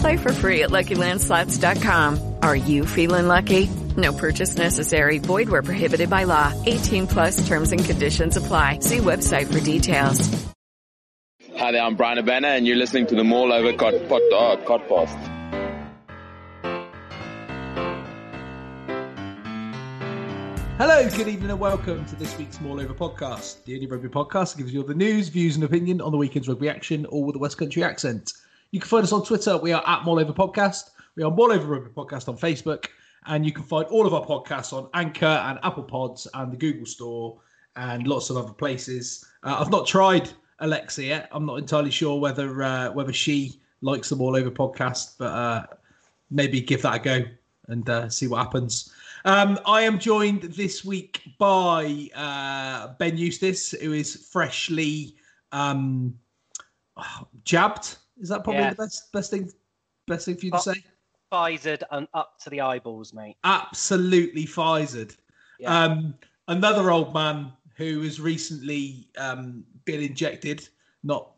Play for free at LuckyLandSlots.com. Are you feeling lucky? No purchase necessary. Void where prohibited by law. 18 plus terms and conditions apply. See website for details. Hi there, I'm Brian Abana, and you're listening to the Mall Over Cod, pod, uh, Podcast. Hello, good evening, and welcome to this week's More Over podcast, the only rugby podcast that gives you all the news, views, and opinion on the weekend's rugby action, all with a West Country accent. You can find us on Twitter. We are at More Over Podcast. We are More Over Rugby Podcast on Facebook, and you can find all of our podcasts on Anchor and Apple Pods and the Google Store and lots of other places. Uh, I've not tried Alexa yet. I'm not entirely sure whether uh, whether she likes the All Over podcast, but uh, maybe give that a go and uh, see what happens. Um, I am joined this week by uh, Ben Eustace, who is freshly um, jabbed. Is that probably Yeah. the best best thing best thing for you to say? Pfizered and up to the eyeballs, mate. Absolutely Pfizered. Yeah. Um, another old man who has recently um, been injected, not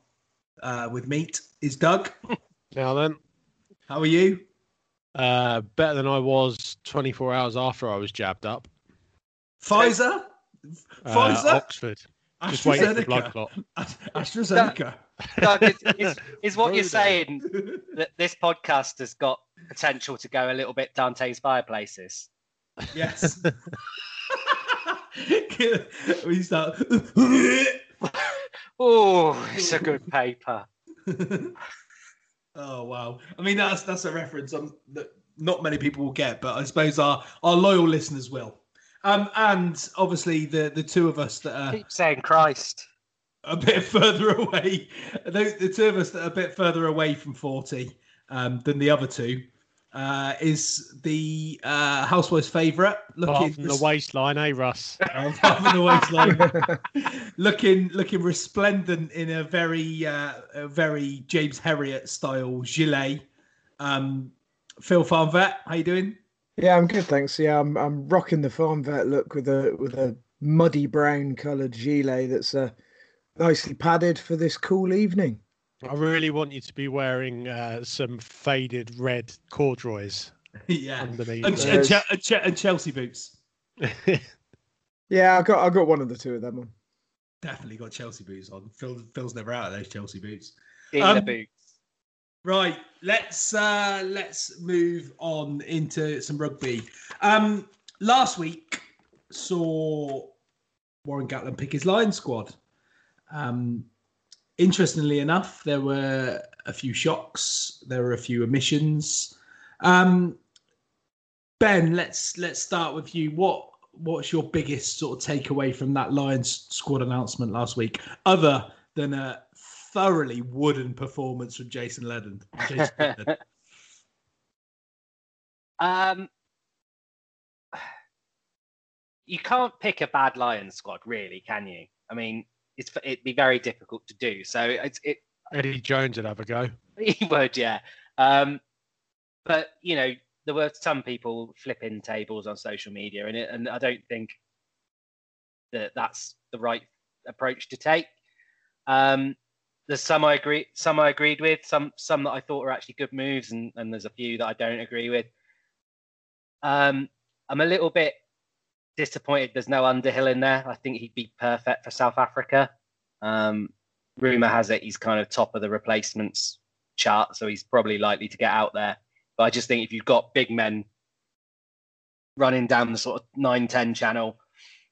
uh, with meat, is Doug. Now then, How are you? uh, better than I was 24 hours after I was jabbed up. Pfizer? Uh, Pfizer? Oxford. Just waiting for the blood AstraZeneca. clot. AstraZeneca. Doug, is, is, is what you're saying that this podcast has got potential to go a little bit Dante's fireplaces? Yes. we start. Oh, it's a good paper. oh wow! I mean, that's that's a reference um, that not many people will get, but I suppose our our loyal listeners will. Um, and obviously the the two of us that are Keep saying Christ. a bit further away, the, the two of us that are a bit further away from forty um, than the other two, uh, is the uh, housewife's favourite. Apart from the waistline, eh, Russ? Apart from the waistline. looking looking resplendent in a very uh, a very James Herriot style gilet. Um, Phil Farm Vet, how you doing? Yeah, I'm good, thanks. Yeah, I'm I'm rocking the farm vet look with a with a muddy brown coloured gilet that's uh, nicely padded for this cool evening. I really want you to be wearing uh, some faded red corduroys yeah, underneath. and, and, Che- and, Che- and Chelsea boots. Yeah, I got I got one of the two of them on. Definitely got Chelsea boots on. Phil, Phil's never out of those Chelsea boots. Dealer Um, boots. Right, let's uh let's move on into some rugby. Um last week saw Warren Gatland pick his Lion squad. Um interestingly enough, there were a few shocks, there were a few omissions. Um Ben, let's let's start with you. What what's your biggest sort of takeaway from that Lions squad announcement last week, other than a thoroughly wooden performance from Jason Leonard? Jason Leonard. Um, you can't pick a bad Lions squad, really, can you? I mean, it's it'd be very difficult to do. So it's it Eddie Jones would have a go. he would, yeah. Um, but you know, there were some people flipping tables on social media, and it, and I don't think that that's the right approach to take. Um, there's some I agree, some I agreed with, some some that I thought were actually good moves, and, and there's a few that I don't agree with. Um, I'm a little bit disappointed there's no Underhill in there. I think he'd be perfect for South Africa. Um, rumor has it he's kind of top of the replacements chart, so he's probably likely to get out there. But I just think if you've got big men running down the sort of 9 10 channel,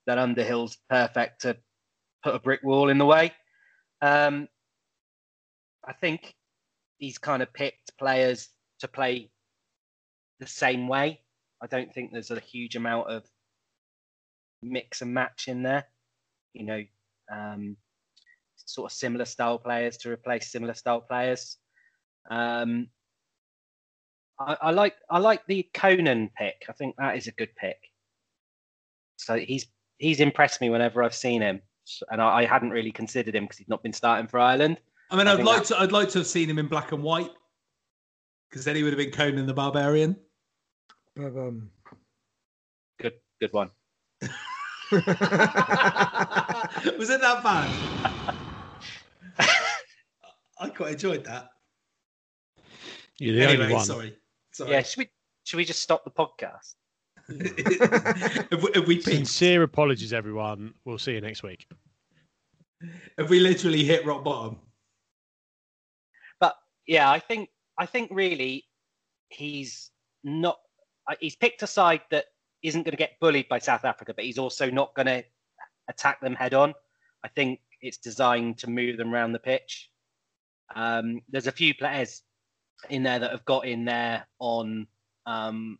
then Underhill's perfect to put a brick wall in the way. Um, I think he's kind of picked players to play the same way. I don't think there's a huge amount of mix and match in there. You know, um, sort of similar style players to replace similar style players. Um, I, I, like I like the Conan pick. I think that is a good pick. So he's he's impressed me whenever I've seen him, and I, I hadn't really considered him because he's not been starting for Ireland. I mean, I would like that... to I'd like to have seen him in black and white because then he would have been Conan the Barbarian. But, um... Good good one. Was it that bad? I quite enjoyed that. You're the anyway, only one. Sorry. sorry. Yeah, should we should we just stop the podcast? if, we, if we Sincere apologies, everyone. We'll see you next week. If we literally hit rock bottom. Yeah, I think I think really he's not. Uh, he's picked a side that isn't going to get bullied by South Africa, but he's also not going to attack them head on. I think it's designed to move them around the pitch. Um, there's a few players in there that have got in there on um,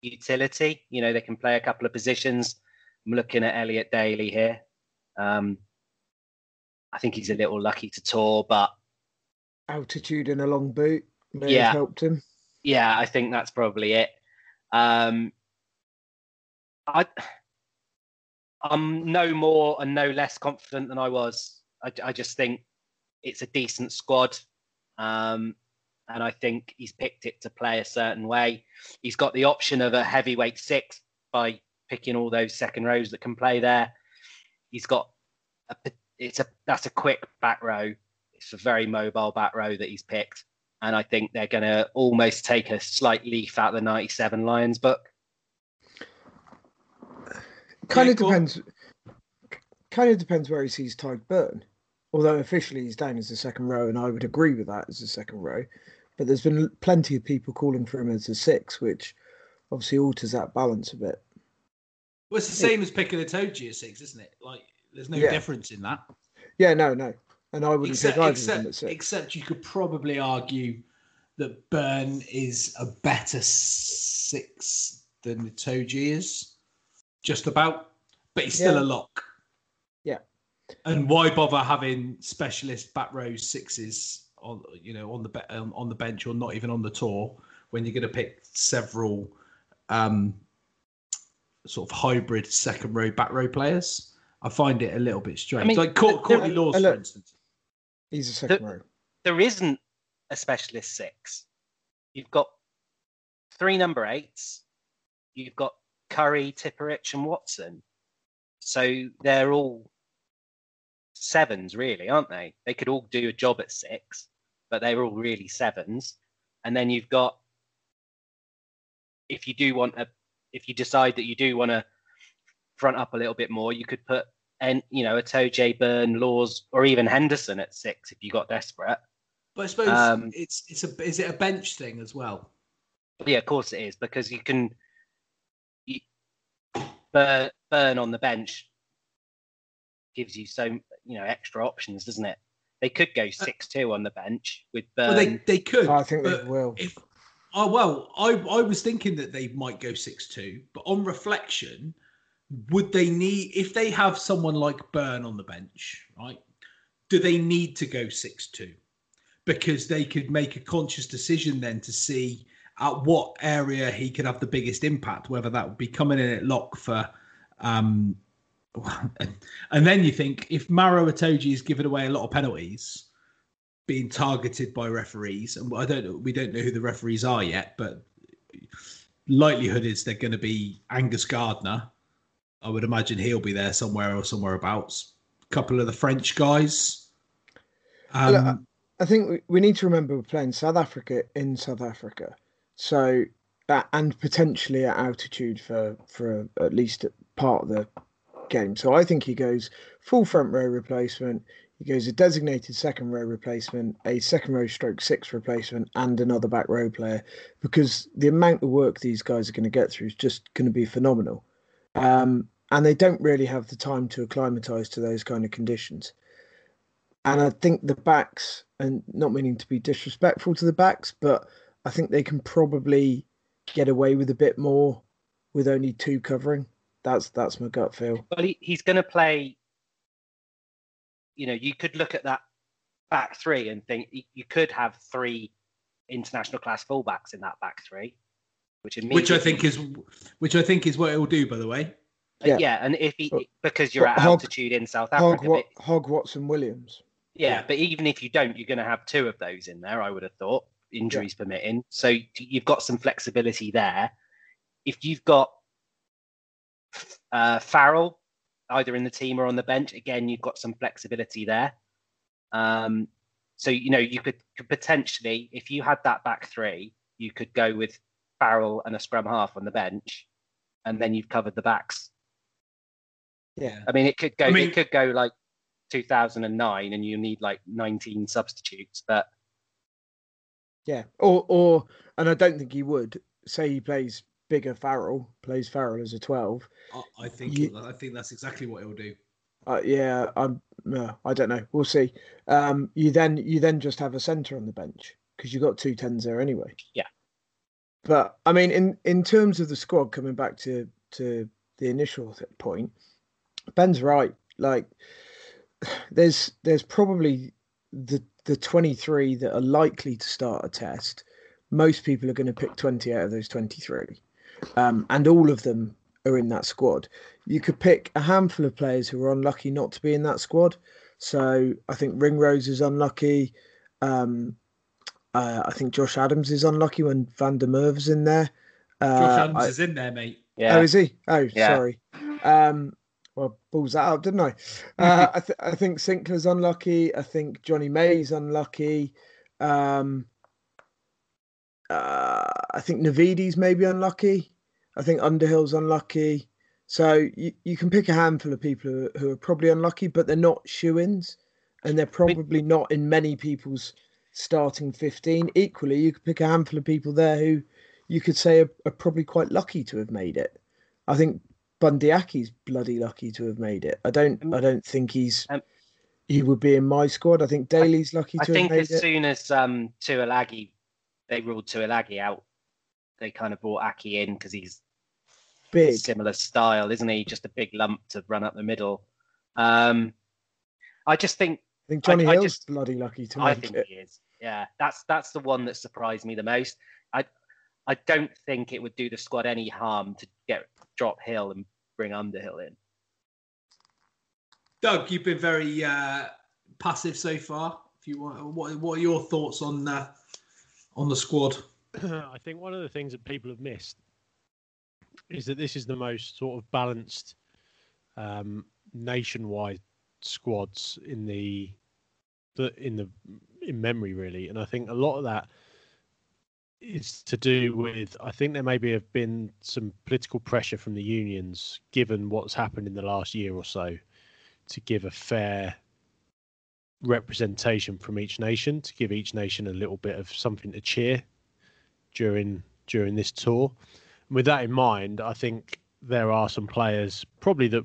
utility. You know, they can play a couple of positions. I'm looking at Elliot Daly here. Um, I think he's a little lucky to tour, but altitude and a long boot may yeah, have helped him. Yeah, I think that's probably it. Um, I, I'm no more and no less confident than I was. I, I just think it's a decent squad. Um, and I think he's picked it to play a certain way. He's got the option of a heavyweight six by picking all those second rows that can play there. He's got a it's a that's a quick back row. It's a very mobile back row that he's picked, and I think they're going to almost take a slight leaf out of the '97 Lions book. Kind of depends. Kind of depends where he sees Tadhg Beirne although officially he's down as the second row, and I would agree with that as the second row. But there's been plenty of people calling for him as a six, which obviously alters that balance a bit. Well, it's the same as picking Itoje at six, isn't it? Like, there's no yeah. difference in that. Yeah, no, no. And I wouldn't except, except, of them at six. Except you could probably argue that Beirne is a better six than Itoje is, just about. But he's still yeah. a lock. Yeah. And why bother having specialist back row sixes on you know on the be- um, on the bench or not even on the tour when you're going to pick several um, sort of hybrid second row back row players? I find it a little bit strange. I mean, like Courtney Lawes, for instance. He's a second there, row. There isn't a specialist six. You've got three number eights. You've got Curry, Tipuric, and Watson. So they're all sevens, really, aren't they? They could all do a job at six, but they're all really sevens. And then you've got, if you do want a, if you decide that you do want to front up a little bit more, you could put, and you know, Itoje, Beirne, Lawes, or even Henderson at six if you got desperate. But I suppose um, it's it's a is it a bench thing as well? Yeah, of course it is because you can you, Beirne, Beirne on the bench gives you so you know extra options, doesn't it? They could go uh, six two on the bench with Beirne. Well, they they could. I think they will. If, oh well, I I was thinking that they might go six two, but on reflection, would they need if they have someone like Beirne on the bench, right? Do they need to go six two? Because they could make a conscious decision then to see at what area he could have the biggest impact, whether that would be coming in at lock for um, and then you think if Maro Itoje is giving away a lot of penalties, being targeted by referees, and I don't know, we don't know who the referees are yet, but likelihood is they're going to be Angus Gardner. I would imagine he'll be there somewhere or somewhere abouts. A couple of the French guys. Well, Um, I think we- we need to remember we're playing South Africa in South Africa, so uh, and potentially at altitude for for at least part of the game. So I think he goes full front row replacement. He goes a designated second row replacement, a second row stroke six replacement, and another back row player because the amount of work these guys are going to get through is just going to be phenomenal. Um, and they don't really have the time to acclimatise to those kind of conditions. And I think the backs, and not meaning to be disrespectful to the backs, but I think they can probably get away with a bit more with only two covering. That's that's my gut feel. Well, he, he's going to play. You know, you could look at that back three and think you, you could have three international class fullbacks in that back three, which which I think is which I think is what it will do. By the way, Yeah. yeah. and if he But- because you're at Hog- altitude in South Hog, Africa, Wat, but- Hogg Watson Williams. yeah, but even if you don't, you're going to have two of those in there. I would have thought, injuries permitting. So you've got some flexibility there. If you've got uh, Farrell either in the team or on the bench, again, you've got some flexibility there. Um, so you know you could, could potentially, if you had that back three, you could go with Farrell and a scrum half on the bench, and then you've covered the backs. Yeah. I mean, it could go. I mean- it could go like 2009, and you need like 19 substitutes. But Yeah. Or or and I don't think he would say he plays bigger Farrell, plays Farrell as a twelve. I, I think You- I think that's exactly what he'll do. Uh, yeah, I'm. No, I don't know. We'll see. Um, you then you then just have a centre on the bench because you've got two tens there anyway. Yeah. But I mean, in in terms of the squad, coming back to to the initial th- point, Ben's right. Like, there's there's probably the the 23 that are likely to start a test. Most people are going to pick 20 out of those 23, um, and all of them are in that squad. You could pick a handful of players who are unlucky not to be in that squad. So I think Ringrose is unlucky. Um, uh, I think Josh Adams is unlucky when Van der Merwe's in there. Uh, Josh Adams I- is in there, mate. yeah, Oh, is he? Oh, Yeah. sorry. Um, well, balls that up, didn't I? Uh, I, th- I think Sinckler's unlucky. I think Jonny May's unlucky. Um, uh, I think Navidi's maybe unlucky. I think Underhill's unlucky. So you, you can pick a handful of people who, who are probably unlucky, but they're not shoe-ins, and they're probably not in many people's starting 15. Equally, you could pick a handful of people there who you could say are, are probably quite lucky to have made it. I think Bundee Aki's bloody lucky to have made it. I don't. I don't think he's. Um, he would be in my squad. I think Daly's lucky I to have I think as it. soon as um Tuilagi, they ruled Tuilagi out, they kind of brought Aki in because he's Big. similar style, isn't he? Just a big lump to run up the middle. Um, I just think I think Jonny I Hill's just- bloody lucky to I make think it. he is. Yeah, that's that's the one that surprised me the most. I I don't think it would do the squad any harm to get drop Hill and bring Underhill in. Doug, you've been very uh, passive so far. If you want, what what are your thoughts on uh, on the squad? I think one of the things that people have missed is that this is the most sort of balanced um, nationwide squads in the the in the in memory really, and I think a lot of that is to do with I think there maybe have been some political pressure from the unions, given what's happened in the last year or so, to give a fair representation from each nation, to give each nation a little bit of something to cheer during during this tour. And with that in mind, I think there are some players probably that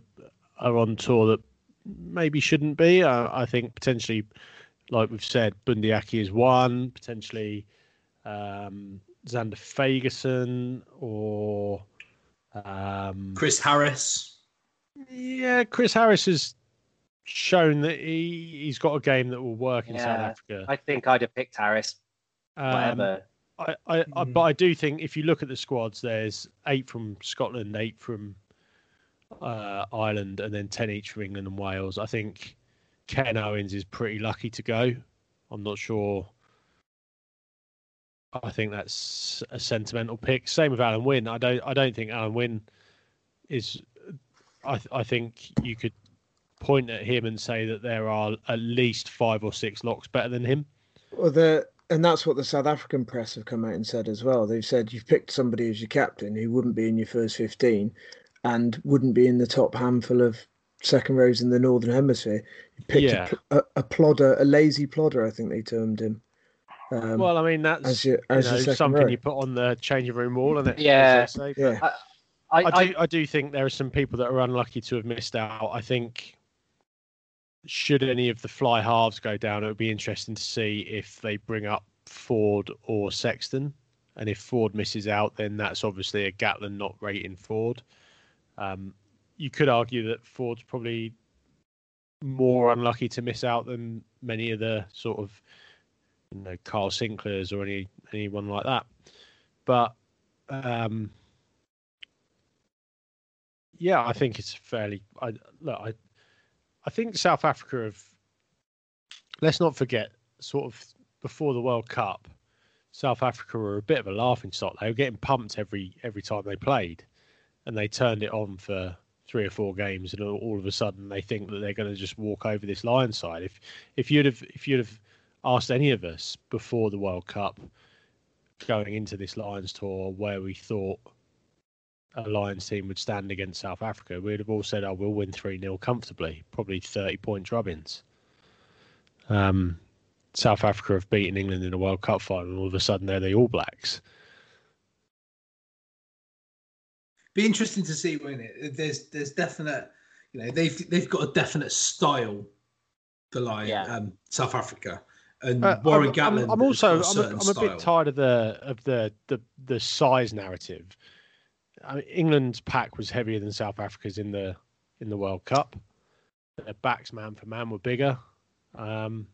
are on tour that maybe shouldn't be. Uh, I think potentially, like we've said, Bundee Aki is one. Potentially, um, Zander Fagerson or um, Chris Harris. yeah, Chris Harris has shown that he he's got a game that will work in South Africa. I think I'd have picked Harris. Um, Whatever. I, I, I but I do think if you look at the squads, there's eight from Scotland, eight from uh, Ireland, and then ten each for England and Wales. I think Ken Owens is pretty lucky to go. I'm not sure. I think that's a sentimental pick. Same with Alun Wyn. I don't. I don't think Alun Wyn is. I. th- I think you could point at him and say that there are at least five or six locks better than him. Well, the and that's what the South African press have come out and said as well. They've said you've picked somebody as your captain who wouldn't be in your first fifteen, and wouldn't be in the top handful of second rows in the Northern Hemisphere. You picked Yeah. a, a, a plodder, a lazy plodder, I think they termed him. Um, well, I mean that's as you as your know, something row. you put on the changing room wall, and it. Yeah. as they say, yeah, I, I, I, do, I do think there are some people that are unlucky to have missed out. I think should any of the fly halves go down, it would be interesting to see if they bring up Ford or Sexton. And if Ford misses out, then that's obviously a Gatland not rating Ford. Um, you could argue that Ford's probably more unlucky to miss out than many of the sort of you know Carl Sincklers or any anyone like that. But um, yeah, I think it's fairly. I look, I, I think South Africa have. Let's not forget, sort of before the World Cup, South Africa were a bit of a laughing stock. They were getting pumped every every time they played, and they turned it on for three or four games, and all, of a sudden they think that they're going to just walk over this Lions side. If if you'd have if you'd have asked any of us before the World Cup, going into this Lions tour, where we thought a Lions team would stand against South Africa, we'd have all said, "Oh, we'll win three 0 comfortably, probably thirty point drubbins." Um, South Africa have beaten England in a World Cup final, and all of a sudden they're the All Blacks. Be interesting to see when it. There's there's definite, you know, they've they've got a definite style for like Yeah. um, South Africa, and Uh, Warren I'm, Gatland. I'm, I'm also got I'm, certain a, I'm a bit tired of the of the the the size narrative. I mean, England's pack was heavier than South Africa's in the in the World Cup. Their backs man for man were bigger. Um,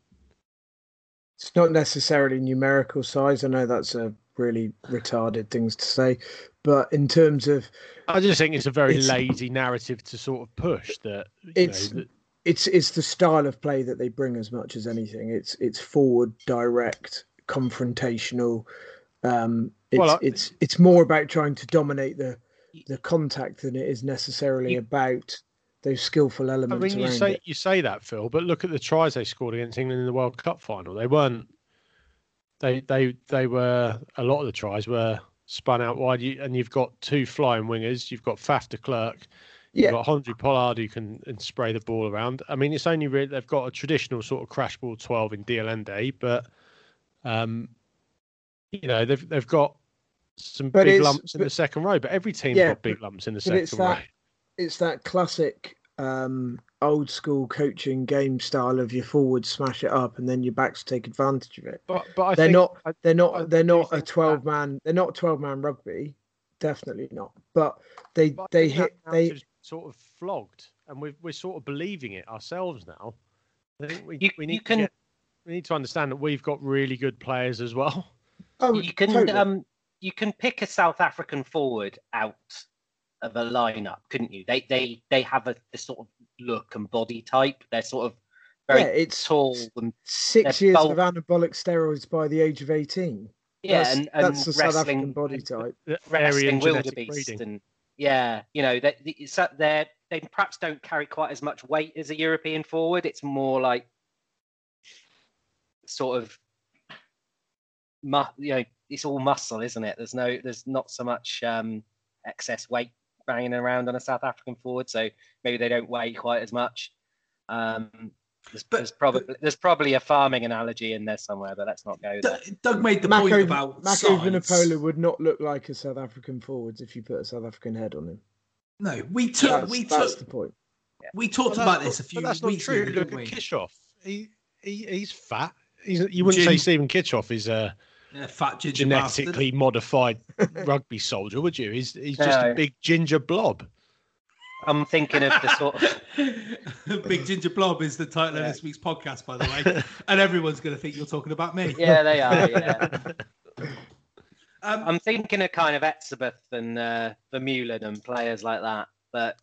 it's not necessarily numerical size. I know that's a really retarded things to say, but in terms of I just think it's a very It's- lazy narrative to sort of push that. You It's- know, that it's it's the style of play that they bring as much as anything. It's it's forward, direct, confrontational. Um, it's Well, I- it's it's more about trying to dominate the the contact than it is necessarily You- about those skillful elements. I mean, you say it. you say that, Phil, but look at the tries they scored against England in the World Cup final. They weren't. They they they were a lot of the tries were spun out wide, you, and you've got two flying wingers. You've got Faf de Klerk. You've got Handré Pollard who can and spray the ball around. I mean, it's only really they've got a traditional sort of crash ball twelve in De Allende, but um, you know they've they've got some But big lumps in the second row. But every team's Yeah, got big lumps in the second it's row. that it's that classic um, old school coaching game style of your forwards smash it up and then your backs take advantage of it. But but I they're think not I- they're I not they're not a think that- 12 man they're not 12 man rugby definitely not but they But they hit they sort of flogged, and we're we're sort of believing it ourselves now. I think we You- we you need can- to get, we need to understand that we've got really good players as well. oh you can totally. um you can pick a South African forward out of a lineup, couldn't you? They they they have a this sort of look and body type. They're sort of very yeah it's tall and six years bulk- of anabolic steroids by the age of 18 yeah, that's, and, and that's the south african body type The wrestling Aryan wildebeest breeding. and yeah, you know they they're they perhaps don't carry quite as much weight as a European forward. It's more like sort of you know it's all muscle, isn't it? There's no there's not so much um, excess weight banging around on a South African forward, so maybe they don't weigh quite as much. Um, there's, But- there's probably there's probably a farming analogy in there somewhere, but let's not go there. Doug, Doug made the Mako, point about Mako size. Vunipola would not look like a South African forwards if you put a South African head on him. No, we took That's, we that's took the point. we talked But about this a few but that's not weeks true. ago, Look didn't at we? Kitshoff. He, he he's fat. He's, you wouldn't say Steven Kitshoff is a Yeah, fat ginger genetically modified rugby soldier, would you? He's he's just No. a big ginger blob. I'm thinking of the sort of. Big Ginger Blob is the title of this week's podcast, by the way, and everyone's going to think you're talking about me. yeah they are yeah. Um, I'm thinking of kind of Etzebeth and uh, Vermeulen and players like that, but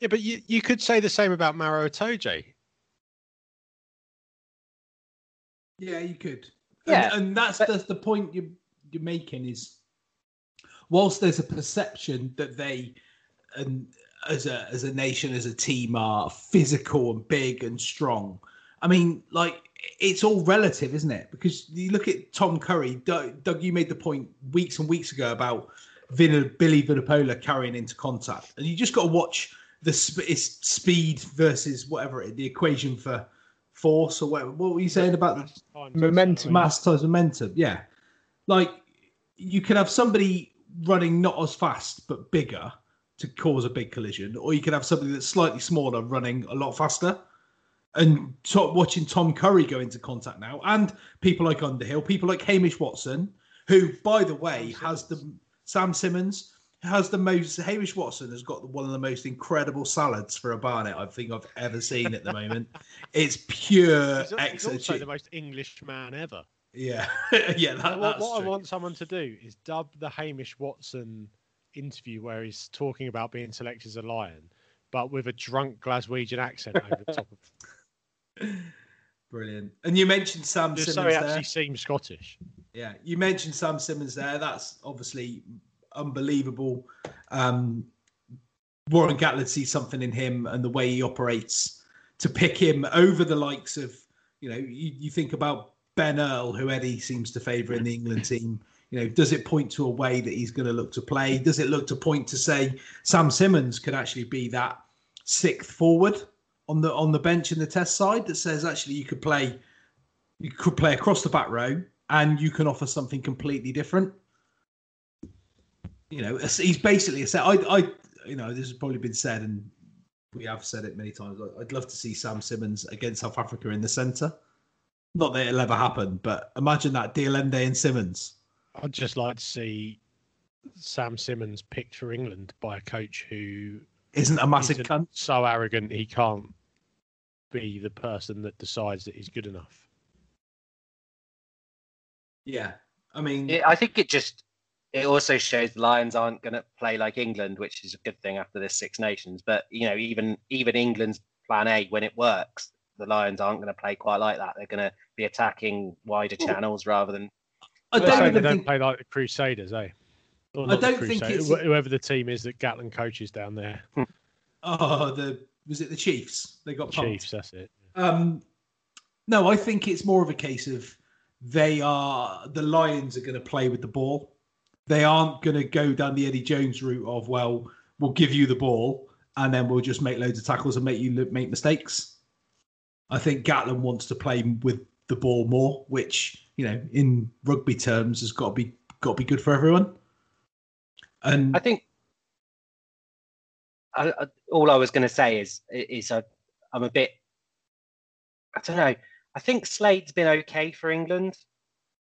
Yeah, but you, you could say the same about Maro Itoje. Yeah, you could. Yeah, and, and that's but- that's the point you you're making is, whilst there's a perception that they and as a as a nation, as a team, are physical and big and strong. I mean, like it's all relative, isn't it? Because you look at Tom Curry. Doug, Doug you made the point weeks and weeks ago about Billy Vunipola carrying into contact, and you just got to watch the sp- speed versus whatever it, the equation for force or whatever. What were you saying about Times Momentum. mass times momentum? Yeah, like you can have somebody running not as fast but bigger to cause a big collision, or you can have somebody that's slightly smaller running a lot faster. And to, watching Tom Curry go into contact now, and people like Underhill, people like Hamish Watson, who, by the way, has the Sam Simmonds has the most. Hamish Watson has got one of the most incredible salads for a Barnet I think I've ever seen at the moment. it's pure He's, al- he's excellent. also the most English man ever. Yeah, yeah, that, what that's what I want someone to do is dub the Hamish Watson interview where he's talking about being selected as a lion, but with a drunk Glaswegian accent over the top of Brilliant. And you mentioned Sam just so Simmonds he there. actually seems Scottish. Yeah, you mentioned Sam Simmonds there. That's obviously unbelievable. Um, Warren Gatland sees something in him and the way he operates to pick him over the likes of, you know, you, you think about Ben Earl, who Eddie seems to favour in the England team. You know, does it point to a way that he's going to look to play? Does it look to point to say Sam Simmonds could actually be that sixth forward on the on the bench in the test side that says actually you could play you could play across the back row and you can offer something completely different. You know, he's basically a set. I, I, you know, this has probably been said, and we have said it many times. I'd love to see Sam Simmonds against South Africa in the centre. Not that it'll ever happen, but imagine that De Allende and Simmonds. I'd just like to see Sam Simmonds picked for England by a coach who Isn't a massive isn't cunt. so arrogant he can't be the person that decides that he's good enough. Yeah, I mean, It, I think it just it also shows the Lions aren't going to play like England, which is a good thing after this Six Nations. But you know, even even England's plan A when it works, the Lions aren't going to play quite like that. They're going to be attacking wider Well, channels rather than. I don't they don't think. play like the Crusaders, eh? Or I don't think it's- whoever the team is that Gatland coaches down there. Oh, the was it the Chiefs? They got pumped. Chiefs, that's it. Um, no, I think it's more of a case of they are the Lions are going to play with the ball. They aren't going to go down the Eddie Jones route of well, we'll give you the ball and then we'll just make loads of tackles and make you make mistakes. I think Gatland wants to play with the ball more, which you know, in rugby terms, has got to be got to be good for everyone. And I think. I, I, all I was going to say is is I, I'm a bit. I don't know. I think Slade's been okay for England,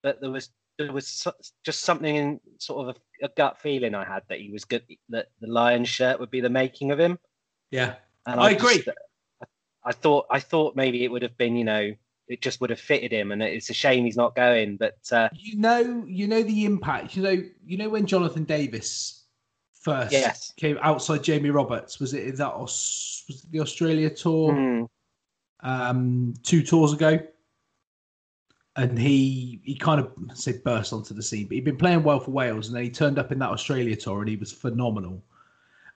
but there was there was just something in sort of a, a gut feeling I had that he was good. That the Lions shirt would be the making of him. yeah, And I just- agree. I, I thought I thought maybe it would have been you know it just would have fitted him, and it's a shame he's not going. But uh, you know, you know the impact. You know, you know when Jonathan Davies first Yes. came outside Jamie Roberts. Was it that was it the Australia tour hmm, um, two tours ago? And he he kind of I say burst onto the scene, but he'd been playing well for Wales, and then he turned up in that Australia tour, and he was phenomenal.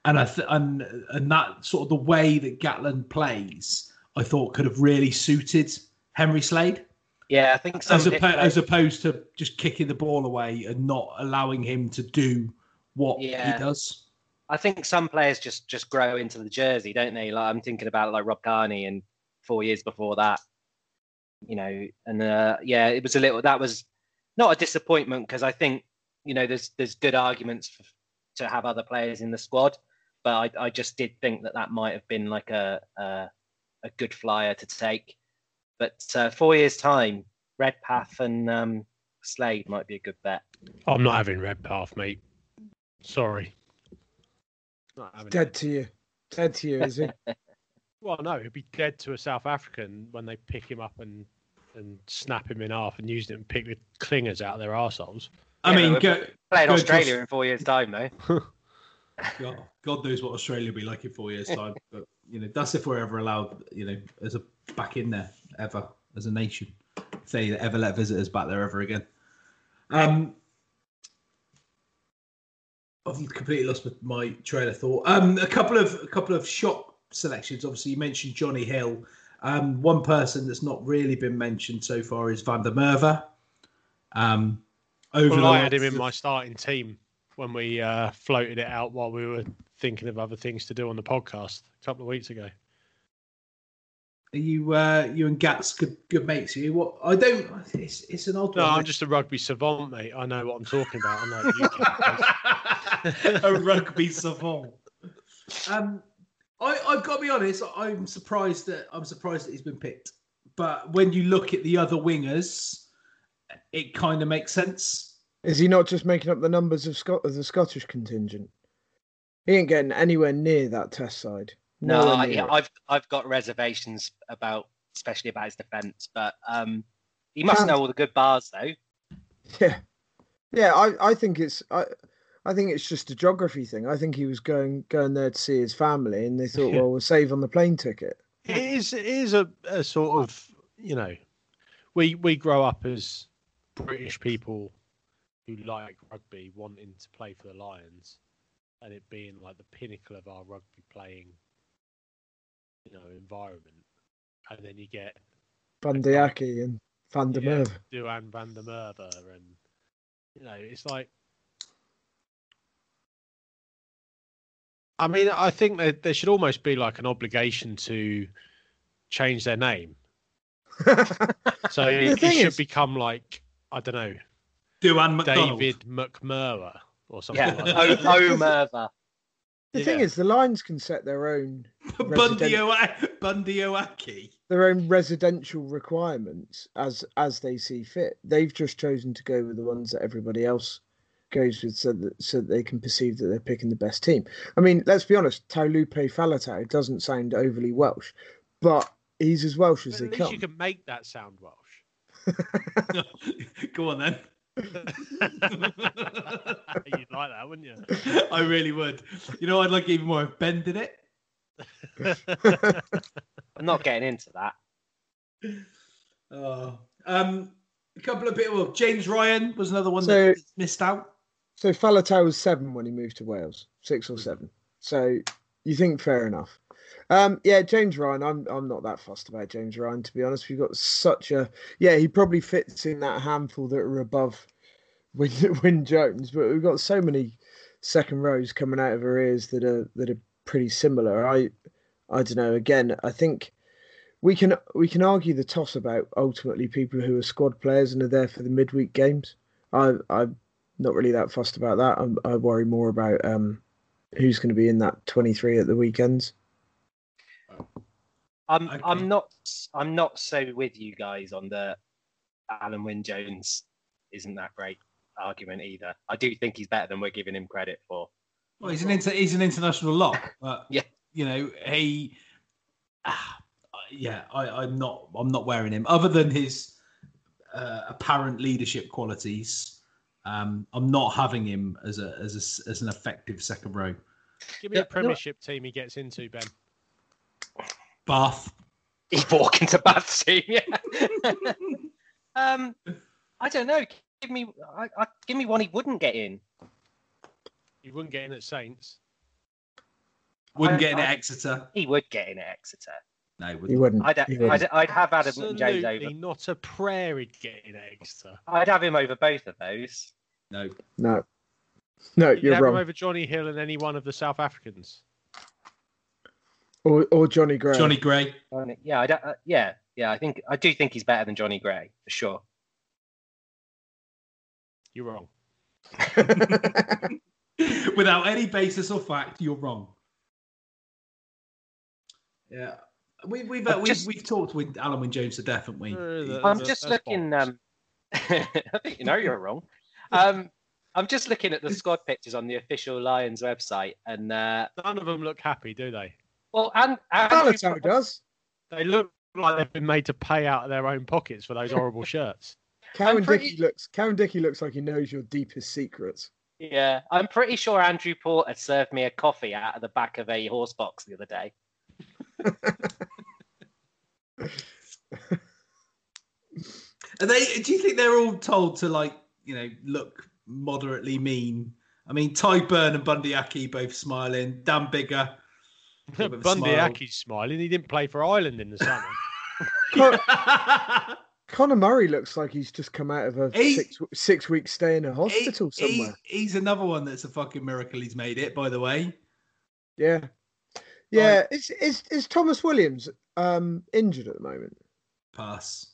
And I th- and and that sort of the way that Gatland plays, I thought could have really suited Henry Slade yeah, I think so. as, oppo- as opposed to just kicking the ball away and not allowing him to do what Yeah. he does. I think some players just just grow into the jersey, don't they? Like I'm thinking about like Rob Kearney and four years before that, you know. And uh, yeah, it was a little. That was not a disappointment because I think you know there's there's good arguments for, to have other players in the squad, but I I just did think that that might have been like a a, a good flyer to take. But uh, four years time, Redpath and um, Slade might be a good bet. I'm not having Redpath, mate. Sorry. Not having Dead it. to you. Dead to you, is he? Well, no, he'd be dead to a South African when they pick him up and and snap him in half and use it and pick the clingers out of their arseholes. I Yeah, mean, but go, Playing Go Australia Josh. in four years time, though. God, God knows what Australia will be like in four years' time. But you know, that's if we're ever allowed, you know, as a back in there ever as a nation. If they ever let visitors back there ever again. Um, I've completely lost my trail of thought. Um, a couple of a couple of shock selections. Obviously, you mentioned Jonny Hill. Um, one person that's not really been mentioned so far is Van der Merwe. Um, over well, I had him in my starting team when we uh, floated it out while we were thinking of other things to do on the podcast a couple of weeks ago. Are you uh, you and Gats good good mates? Are you what? I don't. It's it's an odd. No, one. I'm just a rugby savant, mate. I know what I'm talking about. I know you a rugby savant. Um, I I've got to be honest. I'm surprised that I'm surprised that he's been picked. But when you look at the other wingers, it kind of makes sense. Is he not just making up the numbers of Scot of the Scottish contingent? He ain't getting anywhere near that test side. No, I, yeah, I've I've got reservations about, especially about his defence. But um, he must Can't... know all the good bars, though. Yeah, yeah. I, I think it's I, I think it's just a geography thing. I think he was going going there to see his family, and they thought, well, we'll save on the plane ticket. It is it is a, a sort of you know, we we grow up as British people who like rugby, wanting to play for the Lions, and it being like the pinnacle of our rugby playing you know environment, and then you get Van Dyke and Van der Merwe, yeah, Duhan Van der Merwe, and you know it's like. I mean, I think that there should almost be like an obligation to change their name. so it, it should is... become like I don't know, Duhan David McMurra or something. Yeah, like that. Oh, o, o the yeah. thing is, the Lions can set their own Bundioaki. Their own residential requirements as as they see fit. They've just chosen to go with the ones that everybody else goes with, so that so that they can perceive that they're picking the best team. I mean, let's be honest. Taulupe Faletau doesn't sound overly Welsh, but he's as Welsh as but they come. you can make that sound Welsh. Go on then. You'd like that, wouldn't you? I really would. You know, I'd like even more if Ben did it. I'm not getting into that. Oh, um, a couple of people. Well, James Ryan was another one so, that missed out. So Faletau was seven when he moved to Wales, six or seven. So you think fair enough. Um, yeah, James Ryan. I'm I'm not that fussed about James Ryan to be honest. We've got such a yeah. He probably fits in that handful that are above Win, Wyn Jones, but we've got so many second rows coming out of our ears that are that are pretty similar. I I don't know. Again, I think we can we can argue the toss about ultimately people who are squad players and are there for the midweek games. I I'm not really that fussed about that. I'm, i worry more about um, who's going to be in that 23 at the weekends. I'm okay. I'm not I'm not so with you guys on the Alun Wyn Jones isn't that great argument either. I do think he's better than we're giving him credit for. Well, he's an inter- he's an international lock, but yeah, you know he. Ah, yeah, I, I'm not I'm not wearing him other than his uh, apparent leadership qualities. Um, I'm not having him as a as a, as an effective second row. Give me a Premiership team he gets into, Ben. Bath. He'd walk into Bath team, yeah. um, I don't know. Give me, I, I, give me one he wouldn't get in. He wouldn't get in at Saints. Wouldn't I, get in at Exeter. He would get in at Exeter. No, he wouldn't. He wouldn't. I'd, he wouldn't. I'd, I'd, have Adam Absolutely Jones over. not a prayer he'd get in at Exeter. I'd have him over both of those. No. No. No, You'd you're have wrong. him over Jonny Hill and any one of the South Africans. Or, or Jonny Gray. Jonny Gray. Yeah, I uh, yeah, yeah. I think I do think he's better than Jonny Gray for sure. You're wrong. Without any basis or fact, you're wrong. Yeah, we, we've uh, we've, we've talked with Alun Wyn Jones to death, haven't we? Uh, I'm just looking. Um, I think you know you're wrong. Um, I'm just looking at the squad pictures on the official Lions website, and uh, none of them look happy, do they? Well, and, and Faletau does. They look like they've been made to pay out of their own pockets for those horrible shirts. Karen pretty... Dickey looks. Karen Dickey looks like he knows your deepest secrets. Yeah, I'm pretty sure Andrew Porter served me a coffee out of the back of a horse box the other day. Are they? Do you think they're all told to like, you know, look moderately mean I mean, Tadhg Beirne and Bundee Aki both smiling. Dan Biggar. Bundee Aki's smiling. He didn't play for Ireland in the summer. Con- Conor Murray looks like he's just come out of a He- six six week stay in a hospital He- he- somewhere. he's another one that's a fucking miracle he's made it, by the way. Yeah, yeah. Is is is Tomos Williams um injured at the moment? Pass.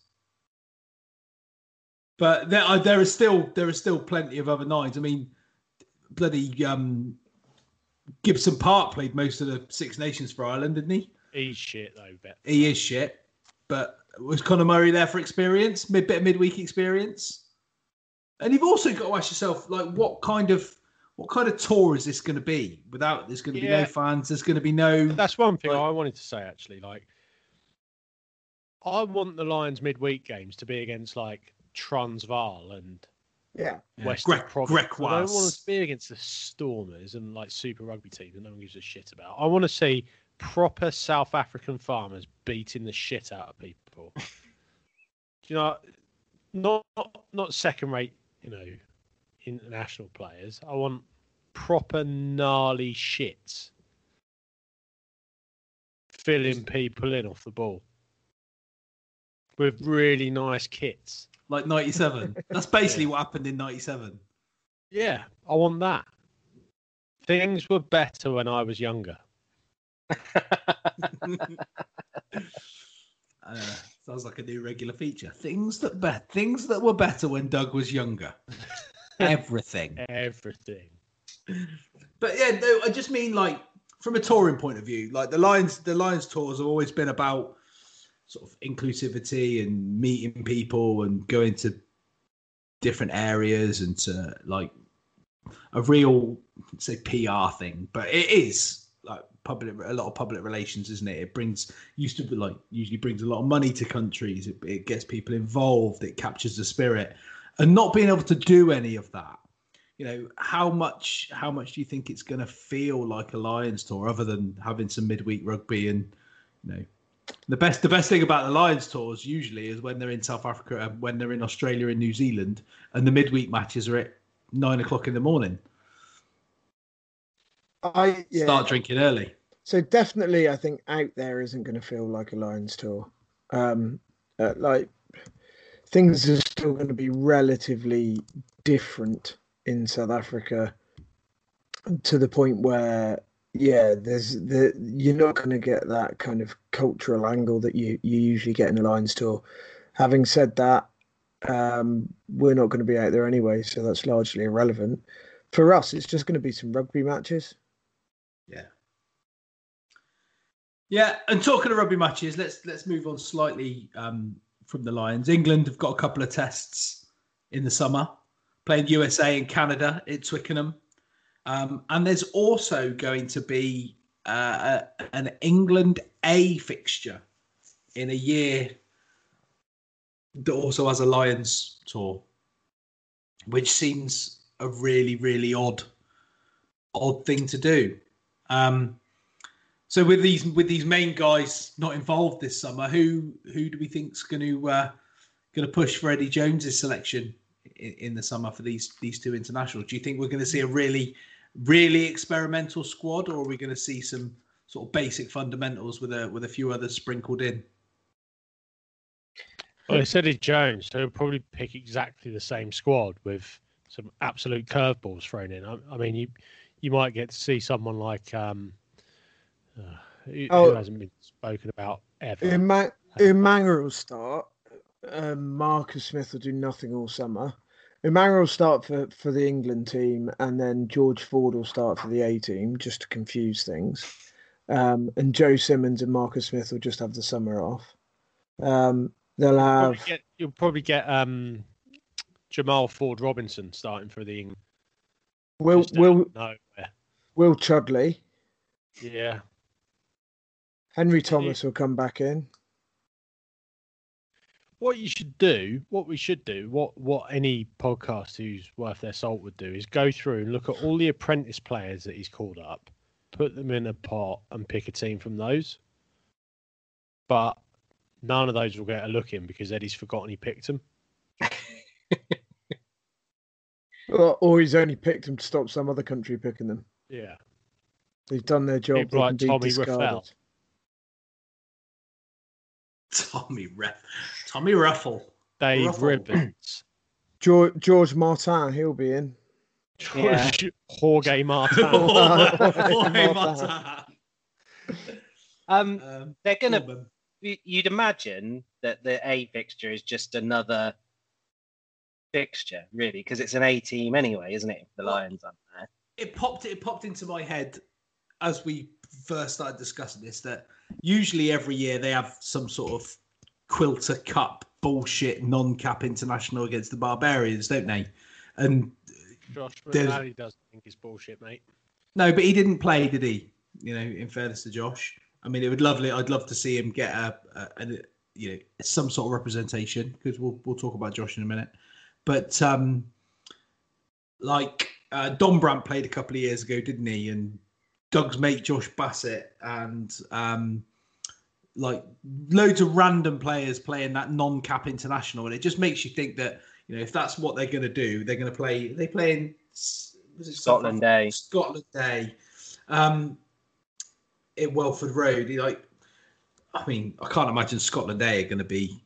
But there are there is still there are still plenty of other nines. I mean, bloody um, Gibson Park played most of the Six Nations for Ireland, didn't he? He's shit though, bet. He is shit. But was Conor Murray there for experience, mid bit of midweek experience? And you've also got to ask yourself, like, what kind of what kind of tour is this going to be? Without there's going to be no fans, there's going to be no. That's one thing Like- I wanted to say actually. Like, I want the Lions midweek games to be against like Transvaal and Yeah, Yeah, Western Grec- Province. I don't want to be against the Stormers and like Super Rugby teams that no one gives a shit about. I want to see proper South African farmers beating the shit out of people. Do you know? Not not, not second rate, you know, international players. I want proper gnarly shits filling people in off the ball with really nice kits. Like 97. That's basically what happened in 97. Yeah, I want that. Things were better when I was younger. Uh, sounds like a new regular feature. Things that be- things that were better when Doug was younger. Everything. Everything. But yeah, no, I just mean like from a touring point of view, like the Lions, the Lions tours have always been about sort of inclusivity and meeting people and going to different areas and to like a real say PR thing, but it is like public a lot of public relations, isn't it? It brings used to be like usually brings a lot of money to countries. It, it gets people involved. It captures the spirit, and not being able to do any of that you know how much how much do you think it's going to feel like a lions tour other than having some midweek rugby and you know the best the best thing about the lions tours usually is when they're in south africa and when they're in australia and new zealand and the midweek matches are at nine o'clock in the morning I yeah. start drinking early So definitely, I think out there isn't going to feel like a Lions tour. Um, uh, like things are still going to be relatively different in South Africa to the point where, yeah, there's the you're not going to get that kind of cultural angle that you you usually get in a Lions tour. Having said that, um, we're not going to be out there anyway, so that's largely irrelevant. For us, it's just going to be some rugby matches. Yeah. Yeah, and talking of rugby matches, let's let's move on slightly um, from the Lions. England have got a couple of tests in the summer, playing USA and Canada at Twickenham, um, and there's also going to be uh, an England A fixture in a year that also has a Lions tour, which seems a really really odd odd thing to do. Um, so with these with these main guys not involved this summer, who who do we think's going to uh, going to push for Eddie Jones's selection in, in the summer for these these two internationals? Do you think we're going to see a really really experimental squad, or are we going to see some sort of basic fundamentals with a with a few others sprinkled in? Well, they said it's Eddie Jones, so he'll probably pick exactly the same squad with some absolute curveballs thrown in. I, I mean, you you might get to see someone like um, uh, who, Oh. who hasn't been spoken about ever. Emma- Emmanuel will start. Um, Marcus Smith will do nothing all summer. Emmanuel will start for, for the England team, and then George Ford will start for the A team, just to confuse things. Um, and Joe Simmonds and Marcus Smith will just have the summer off. Um, they'll Probably have get, you'll probably get um, Jamal Ford Robinson starting for the England. Will Will nowhere. Will Chudley, Yeah, Henry Thomas will come back in. What you should do, what we should do, what what any podcast who's worth their salt would do is go through and look at all the apprentice players that he's called up, put them in a pot, and pick a team from those. But none of those will get a look in because Eddie's forgotten he picked them. Or, he's only picked them to stop some other country picking them. Yeah. They've done their job. People like Tommy discarded. Raffel. Tommy Ruff, Tommy Ruffle. Dave Ruffle. Ribbons. George, George Martin, he'll be in. Yeah. Jorge Martin. Jorge Martin. Um, Um, they're gonna. Corbin. You'd imagine that the A fixture is just another fixture, really, because it's an A team anyway, isn't it? The Lions aren't there. it popped it popped into my head as we first started discussing this that usually every year they have some sort of quilter cup bullshit non-cap international against the barbarians don't they and Josh doesn't think it's bullshit, mate. no but he didn't play did he you know in fairness to josh i mean it would lovely i'd love to see him get a, a, a you know some sort of representation because we'll we'll talk about josh in a minute but um like uh, Dombrandt played a couple of years ago, didn't he? And Doug's mate Josh Bassett and um, like loads of random players playing that non-cap international, and it just makes you think that you know if that's what they're going to do, they're going to play. They play in was it Scotland A. Scotland A, um, at Welford Road. He, Like, I mean, I can't imagine Scotland A are going to be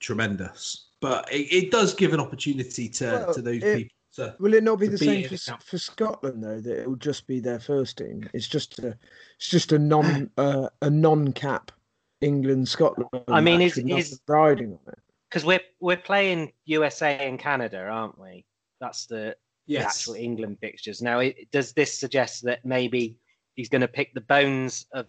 tremendous, but it, it does give an opportunity to Well, to those it- people. To, Will it not be the same for, the S- camp. for Scotland though? That it will just be their first team. It's just a, it's just a non, uh, a non-cap England Scotland. I mean, is- with is- riding on it? Because we're we're playing USA and Canada, aren't we? That's the, the actual England fixtures. Now, it, does this suggest that maybe he's going to pick the bones of,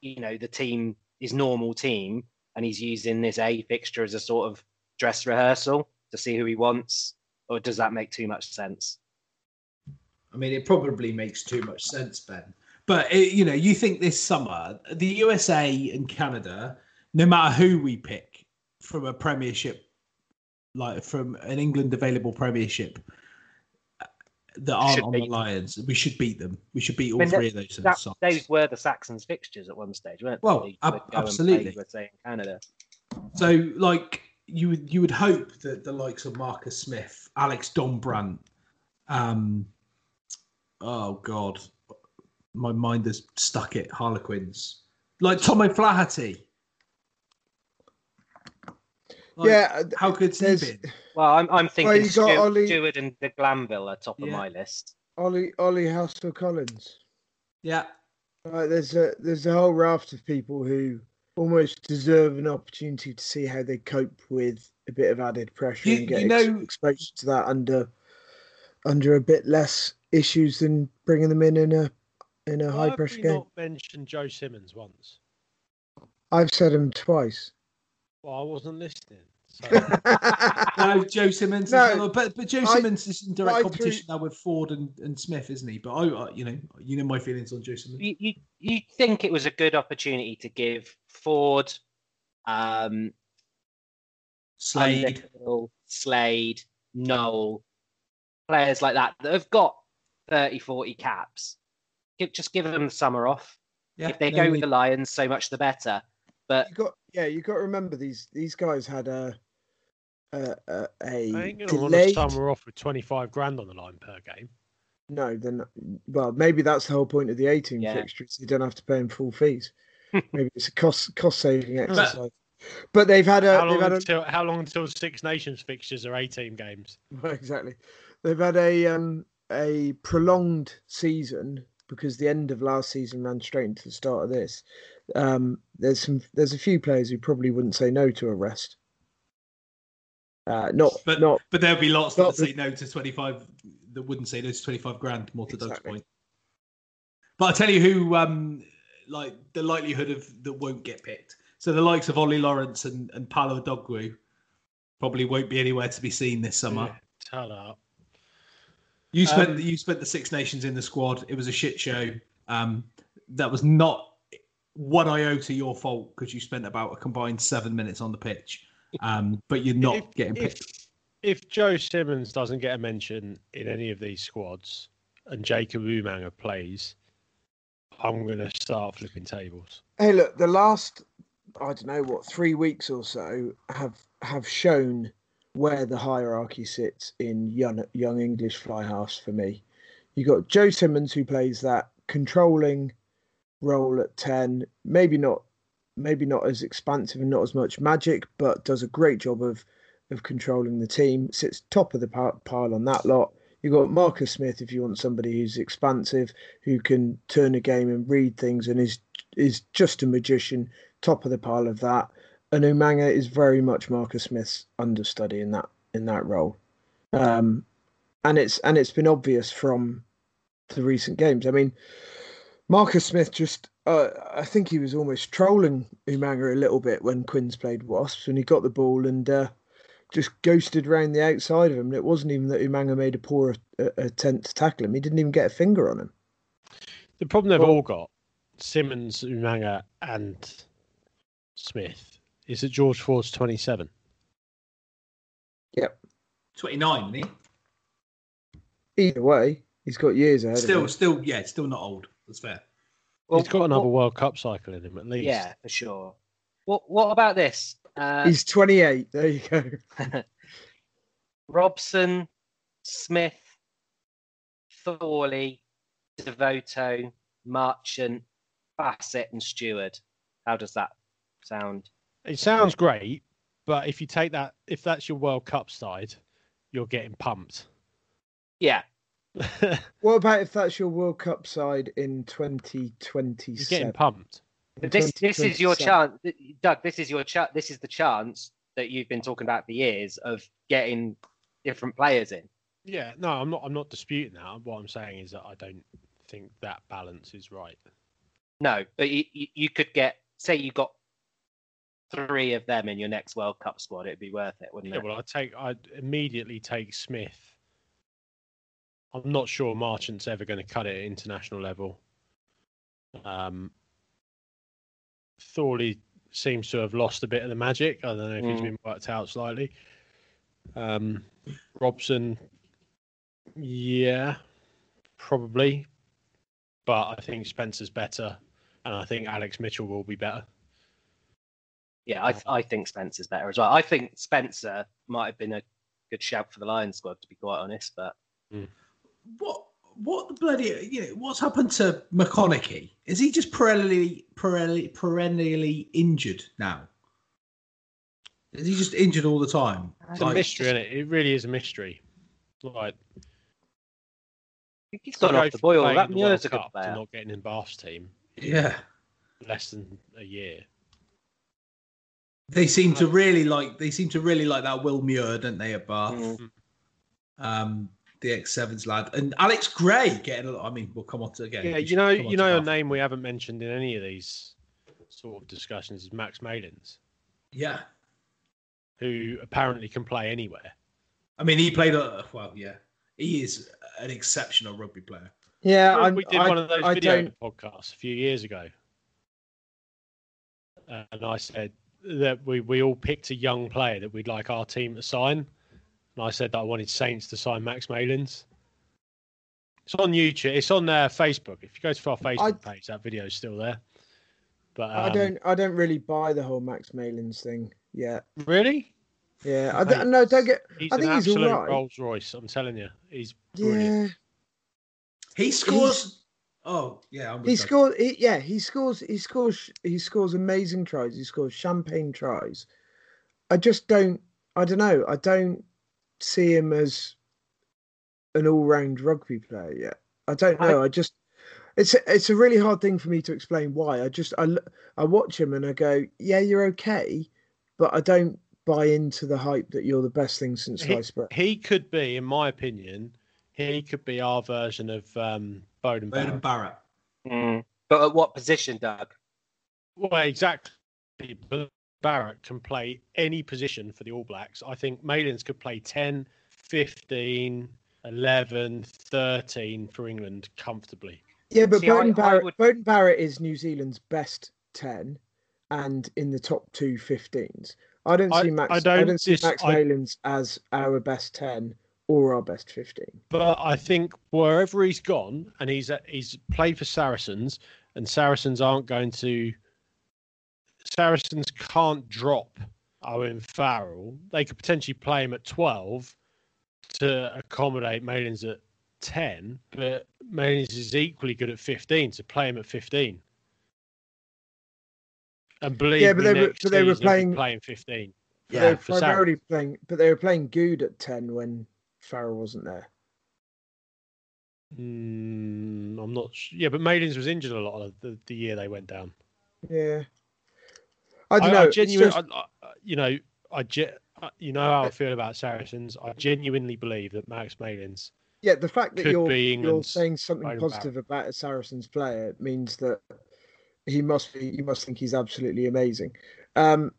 you know, the team, his normal team, and he's using this A fixture as a sort of dress rehearsal to see who he wants, or does that make too much sense? I mean, it probably makes too much sense, Ben. But it, you know, you think this summer the USA and Canada, no matter who we pick from a Premiership, like from an England available Premiership, that aren't on the. Lions, we should beat them. We should beat all I mean, three of those. That, sides. those were the Saxons fixtures at one stage, weren't they? Well, They ab- and play absolutely. USA and Canada. So, like, you would you would hope that the likes of Marcus Smith, Alex Dombrandt, um, oh god, my mind has stuck it. Harlequins, like Tom O'Flaherty. Like, yeah, uh, how good's he there's- been? Well, I'm, I'm thinking you got Steward, Ollie- Steward and de Glanville are top of my list. Ollie Ollie Hassell-Collins. Yeah, Right, there's a there's a whole raft of people who almost deserve an opportunity to see how they cope with a bit of added pressure You- and get you know- exposed to that under under a bit less issues than bringing them in in a in a high pressure game. not mentioned Joe Simmonds once? I've said him twice. Well, I wasn't listening. So no, Joe Simmonds. No, as but but Joe I- Simmonds is in direct I competition threw- now with Ford and, and Smith, isn't he? But I, I, you know, you know my feelings on Joe Simmonds. You, you, you think it was a good opportunity to give Ford, um, Slade. Underhill, Slade, Noel, players like that that have got 30, 40 caps. Give, just give them the summer off. Yeah, if they no, go we- with the Lions, so much the better. But you got yeah, you got to remember these these guys had a a a, a I ain't gonna want to delayed. summer off with twenty five grand on the line per game. No, then well maybe that's the whole point of the 18 Yeah. fixtures. You don't have to pay them full fees. maybe it's a cost cost saving exercise. But they've had a how long had a until how long until Six Nations fixtures are eighteen games? Well, exactly. They've had a um a prolonged season because the end of last season ran straight into the start of this. Um, there's some there's a few players who probably wouldn't say no to a rest. Uh, not But not but there'll be lots that not say the- no to twenty five that wouldn't say no to twenty five grand. More to Doug's Exactly. point. But I tell you who, um, like the likelihood of that won't get picked. So the likes of Ollie Lawrence and and Paolo Odogwu probably won't be anywhere to be seen this summer. Yeah, tell up. You spent Um, you spent the Six Nations in the squad. It was a shit show. Um, that was not one iota your fault because you spent about a combined seven minutes on the pitch. Um, but you're not If- getting if- picked. If Joe Simmonds doesn't get a mention in any of these squads and Jacob Umaga plays, I'm gonna start flipping tables. Hey, look, the last I don't know what three weeks or so have have shown where the hierarchy sits in young young English fly halves for me. You've got Joe Simmonds who plays that controlling role at ten, maybe not maybe not as expansive and not as much magic, but does a great job of of controlling the team. Sits top of the pile on that lot. You've got Marcus Smith if you want somebody who's expansive, who can turn a game and read things and is is just a magician, top of the pile of that. And Umaga is very much Marcus Smith's understudy in that in that role. Um, and it's and it's been obvious from the recent games. I mean, Marcus Smith just uh, I think he was almost trolling Umaga a little bit when Quins played Wasps and he got the ball and uh, just ghosted around the outside of him. And it wasn't even that Umaga made a poor uh, attempt to tackle him; he didn't even get a finger on him. The problem they've well, all got, Simmonds, Umaga, and Smith, is that George Ford's twenty-seven. Yep, twenty-nine, isn't he? Either way, he's got years ahead. Still, still, yeah, still not old. That's fair. Well, He's got another what, World Cup cycle in him at least. Yeah, for sure. What What about this? Uh, He's 28. There you go. Robson, Smith, Thorley, Devoto, Marchant, Bassett, and Steward. How does that sound? It sounds great, but if you take that, if that's your World Cup side, you're getting pumped. Yeah, what about if that's your World Cup side in 2027? You're getting pumped. This this is your chance, Doug. This is your chance. This is the chance that you've been talking about for years of getting different players in. Yeah, no, I'm not. I'm not disputing that. What I'm saying is that I don't think that balance is right. No, but you, you could get, say, you got three of them in your next World Cup squad. It'd be worth it, wouldn't yeah, it? Well, I take. I'd immediately take Smith I'm not sure Marchant's ever going to cut it at international level. Um, Thorley seems to have lost a bit of the magic. I don't know if mm. he's been worked out slightly. Um, Robson, yeah, probably. But I think Spencer's better, and I think Alex Mitchell will be better. Yeah, I, I think Spencer's better as well. I think Spencer might have been a good shout for the Lions squad, to be quite honest. But mm what what the bloody you know what's happened to McConnochie? Is he just perennially perennially perennially injured now? Is he just injured all the time? It's like, a mystery, isn't it? It really is a mystery. Like he's got off the boil. That Muir's a good player. Not getting in Bath's team. Yeah. Less than a year. They seem to really like. They seem to really like that Will Muir, don't they, at Bath? Mm. Um, the X7s lad, and Alex Gray getting a lot. I mean, we'll come on to again. Yeah, you know, you know, a name we haven't mentioned in any of these sort of discussions is Max Malins. Yeah, who apparently can play anywhere. I mean, he played a well, yeah, he is an exceptional rugby player. Yeah, we did I, one of those I video don't... podcasts a few years ago, and I said that we we all picked a young player that we'd like our team to sign and I said that I wanted Saints to sign Max Malins. It's on YouTube. It's on uh, Facebook. If you go to our Facebook I, page, that video is still there. But um, I don't. I don't really buy the whole Max Malins thing yet. Really? Yeah. I don't, no. Don't get. He's I think an he's absolute all right. Rolls Royce. I'm telling you, he's brilliant. Yeah. He scores. He's, oh yeah. he scores. He, yeah, he scores. He scores. He scores amazing tries. He scores champagne tries. I just don't. I don't know. I don't see him as an all-round rugby player yet. I don't know. I, I just it's a, it's a really hard thing for me to explain why. I just I I watch him and I go, yeah, you're okay, but I don't buy into the hype that you're the best thing since he, sliced bread. He could be, in my opinion, he could be our version of um, Beauden Beauden Barrett. Mm. But at what position, Doug? Well, exactly. But Barrett can play any position for the All Blacks. I think Malins could play 10, 15, 11, 13 for England comfortably. Yeah, but See, Beauden, Barrett, would... Beauden Barrett is New Zealand's best 10 and in the top two 15s. I don't see Max. I don't, I don't see Max I... Malins as our best 10 or our best 15. But I think wherever he's gone, and he's he's played for Saracens, and Saracens aren't going to Saracens can't drop Owen Farrell, they could potentially play him at 12 to accommodate Malins at 10, but Malins is equally good at 15 to play him at 15. And believe Yeah, but me, they were- but they were season he'll be playing- playing 15. Yeah, they were primarily playing, but they were playing Good at ten when Farrell wasn't there. Mm, I'm not. Sh- yeah, but Malins was injured a lot of the, the year they went down. Yeah, I don't know. it's genuinely, just- I, I, you know, I ge- I- you know how I feel about Saracens. I genuinely believe that Max Malins. yeah, the fact that you're you're saying something Bowden positive about a Saracens player means that he must be. You must think he's absolutely amazing. Um,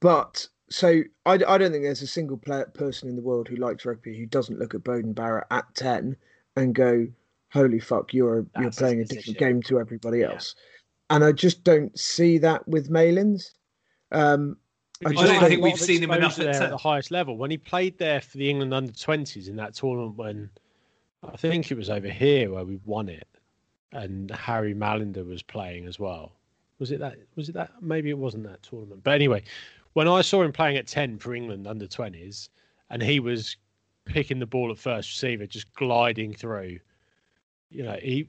but so I, I don't think there's a single player, person in the world who likes rugby who doesn't look at Beauden Barrett at ten and go, "Holy fuck, you're you're playing a different game to everybody Yeah. else." And I just don't see that with Malins. Um, I He's just got don't think we've seen him enough at there at the highest level. When he played there for the England under 20s in that tournament, when I think it was over here where we won it, and Harry Mallinder was playing as well. Was it that? Was it that? Maybe it wasn't that tournament. But anyway, when I saw him playing at 10 for England under 20s, and he was picking the ball at first receiver, just gliding through, you know, he.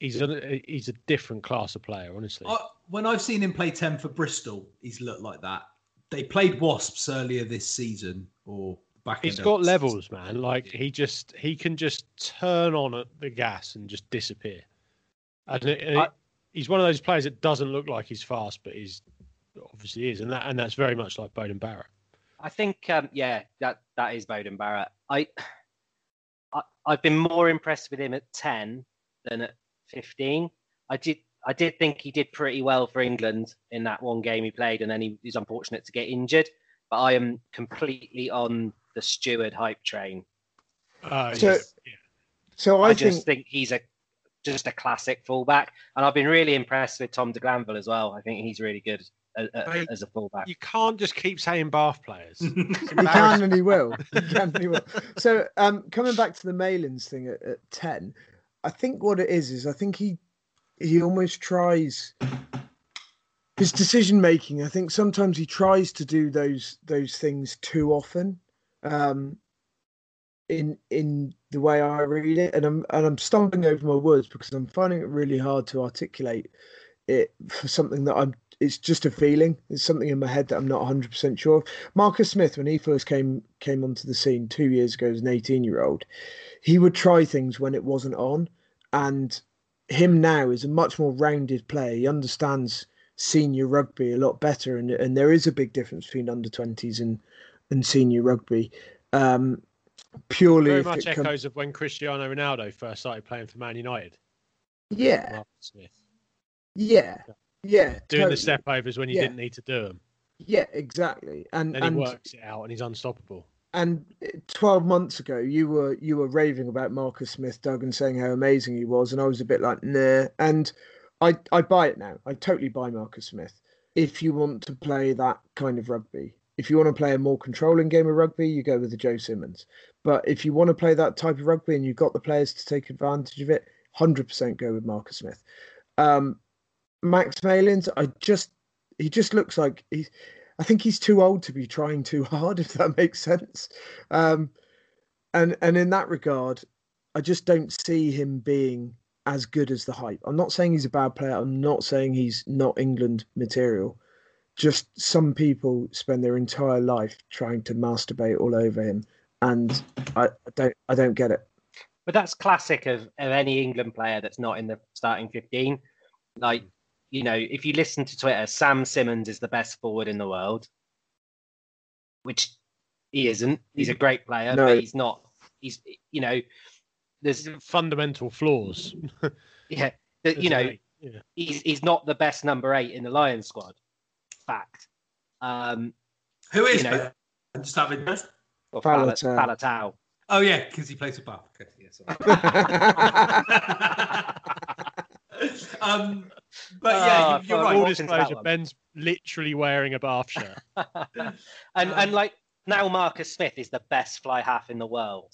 He's a he's a different class of player, honestly. I, when I've seen him play 10 for Bristol, he's looked like that. They played Wasps earlier this season or back He's end of got the levels, man. Like he just he can just turn on at the gas and just disappear. And it, and it- I- he's one of those players that doesn't look like he's fast, but he's obviously is, and that and that's very much like Beauden Barrett. I think, um, yeah, that that is Beauden Barrett. I, I I've been more impressed with him at ten than at fifteen. I did I did think he did pretty well for England in that one game he played, and then he was unfortunate to get injured. But I am completely on the Steward hype train. Uh, So- he's- yeah. so I, I, just think think he's a just a classic fullback, and I've been really impressed with Tom de Glanville as well. I think he's really good as, Mate, as a fullback. you can't just keep saying Bath players. you can and he will. He can and he will. So um, coming back to the Malins thing at, at ten, I think what it is is I think he he almost tries his decision making. I think sometimes he tries to do those those things too often. Um, in in the way I read it, and I'm and I'm stumbling over my words because I'm finding it really hard to articulate it for something that I'm. It's just a feeling. It's something in my head that I'm not 100 percent sure of. Marcus Smith, when he first came came onto the scene two years ago as an 18 year old, he would try things when it wasn't on, and him now is a much more rounded player. He understands senior rugby a lot better, and and there is a big difference between under 20s and and senior rugby. Um, purely Very much echoes of when Cristiano Ronaldo first started playing for Man United. yeah, yeah, yeah. Doing totally. the step overs when you Yeah. didn't need to do them. Yeah, exactly. And Then and he works it out and he's unstoppable. And 12 months ago you were you were raving about Marcus Smith Doug and saying how amazing he was and I was a bit like nah. And I I buy it now. I totally buy Marcus Smith. If you want to play that kind of rugby if you want to play a more controlling game of rugby you go with the Joe Simmonds. But if you want to play that type of rugby and you've got the players to take advantage of it 100% go with Marcus Smith. Um Max Malins I just he just looks like he's I think he's too old to be trying too hard, if that makes sense. Um, and and in that regard, I just don't see him being as good as the hype. I'm not saying he's a bad player. I'm not saying he's not England material. Just some people spend their entire life trying to masturbate all over him, and I, I don't I don't get it. But that's classic of, of any England player that's not in the starting 15. Like, you know, if you listen to Twitter, Sam Simmonds is the best forward in the world, which he isn't. He's a great player, No. but he's not. He's, you know, there's, Fundamental flaws. yeah, the- you know. Yeah. he's he's not the best number eight in the Lions squad. Fact. Um, Who is You know- that? Just out of interest. or Faletau. Falet- Faletau. Oh, yeah, because he plays for Bath. Okay, yeah, sorry. um, but yeah, Ah, you, you're fuck, right. Full Watkins that disclosure. Ben's literally wearing a Bath shirt. and Um, and like now Marcus Smith is the best fly half in the world,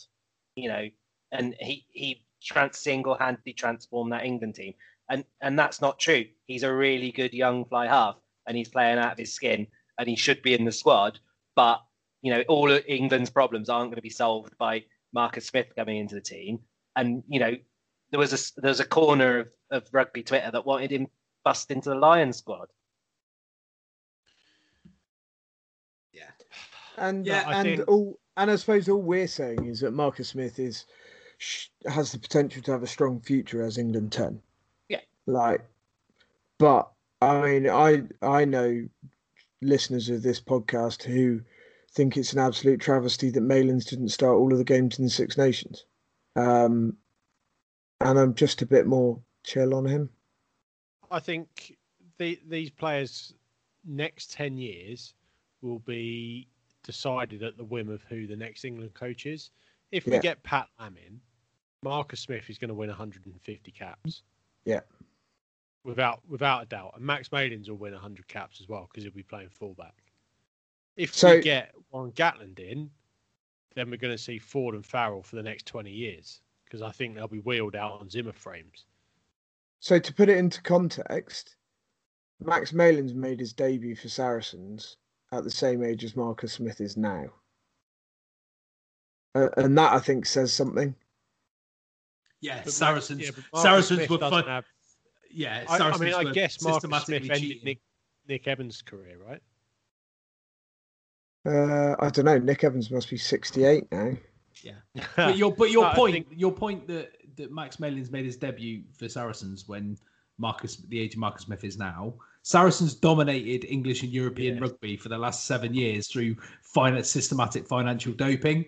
you know, and he he trans single-handedly transformed that England team, and and that's not true. He's a really good young fly half, and he's playing out of his skin. and he should be in the squad. But you know, all of England's problems aren't going to be solved by Marcus Smith coming into the team. And you know, there was a there was a corner of, of rugby Twitter that wanted him bust into the Lions squad. Yeah, And Yeah, I and think- all and I suppose all we're saying is that Marcus Smith is has the potential to have a strong future as England ten. Yeah. Like, but I mean, I I know listeners of this podcast who think it's an absolute travesty that Malins didn't start all of the games in the Six Nations. Um, and I'm just a bit more chill on him. I think the, these players next ten years will be decided at the whim of who the next England coach is. If we Yeah. get Pat Lam in, Marcus Smith is going to win 150 caps. Yeah. Without without a doubt, and Max Malins will win 100 caps as well because he'll be playing fullback. If So- we get Warren Gatland in, then we're going to see Ford and Farrell for the next 20 years because I think they'll be wheeled out on Zimmer frames. So to put it into context, Max Malins made his debut for Saracens at the same age as Marcus Smith is now. Uh, and that I think says something. yeah. But Max- Saracens. yeah, Saracens Smith were doesn't fun. have- Yeah, I, I Saracens mean, I guess Marcus systematically Smith ended. Nick, Nick Evans' career, right? Uh, I don't know. Nick Evans must be 68 now. Yeah, but your but your I point think- your point that that Max Malins made his debut for Saracens when Marcus the age of Marcus Smith is now. Saracens dominated English and European Yes. rugby for the last seven years through fin- systematic financial doping.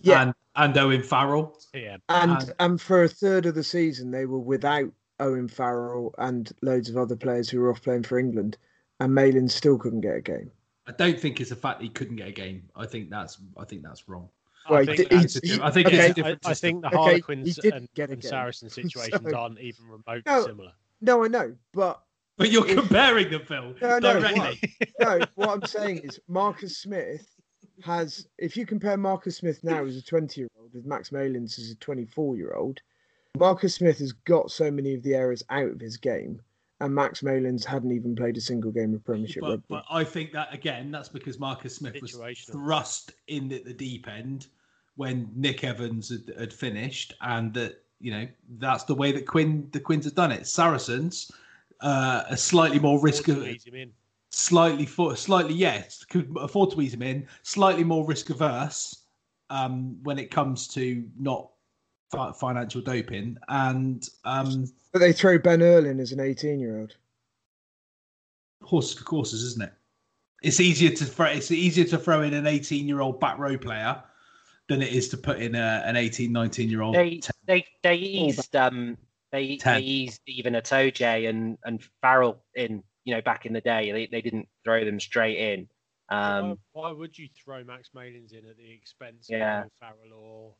Yeah. and, and Owen Farrell. Yeah. And And- and for a third of the season, they were without Owen Farrell and loads of other players who were off playing for England. And Malin still couldn't get a game. I don't think it's a fact he couldn't get a game. I think that's I think that's wrong. Well, I think, did- that's- he- I think okay, it's a I, different I system. think the Okay, Harlequins he didn't and, get a and. Saracen situations So- aren't even remotely No. similar. No, I know, but But you're If- comparing them, Phil. No, no, directly. no. What I'm saying is Marcus Smith has. If you compare Marcus Smith now as a 20 year old with Max Malins as a 24 year old, Marcus Smith has got so many of the errors out of his game, and Max Malins hadn't even played a single game of Premiership But, rugby. but I think that again, that's because Marcus Smith was thrust in at the deep end when Nick Evans had, had finished, and that you know that's the way that Quinn the Quins have done it. Saracens, uh, a slightly more risk Forward of to ease him in. slightly for slightly yes could afford to ease him in, slightly more risk averse um, when it comes to not fi- financial doping, and um, But they throw Ben Earl in as an 18 year old. horses for courses, isn't it? It's easier to throw. It's easier to throw in an 18 year old back row player than it is to put in a, an 18, 19 year old. They they they eased um they they eased even Itoje and and Farrell in you know back in the day they they didn't throw them straight in. Um, why, why would you throw Max Malins in at the expense Yeah. of Farrell or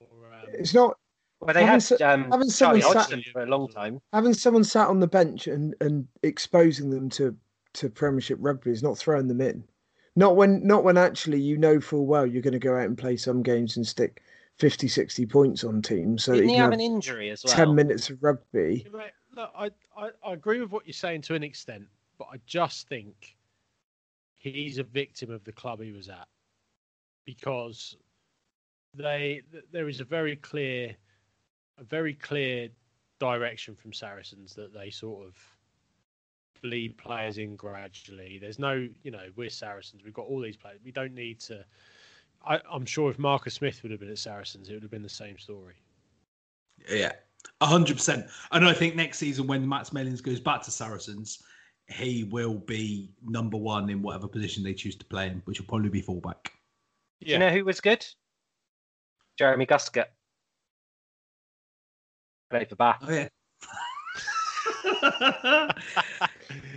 or um, It's not well, they Having had um, having Charlie someone sat- for a long time. having someone sat on the bench and, and exposing them to, to Premiership rugby is not throwing them in. Not when not when actually you know full well you're going to go out and play some games and stick 50, 60 points on teams so Didn't you he have have an injury as well? 10 minutes of rugby. Yeah, Look, I, I, I agree with what you're saying to an extent, but I just think he's a victim of the club he was at because they there is a very clear a very clear direction from Saracens that they sort of bleed players in gradually. There's no, you know, we're Saracens. We've got all these players. We don't need to. I, I'm sure if Marcus Smith would have been at Saracens, it would have been the same story. Yeah, hundred percent. And I think next season when Max Malins goes back to Saracens, he will be number one in whatever position they choose to play in, which will probably be fullback. Do you know who was good? Jeremy Guscott. Played for Bath. Oh yeah.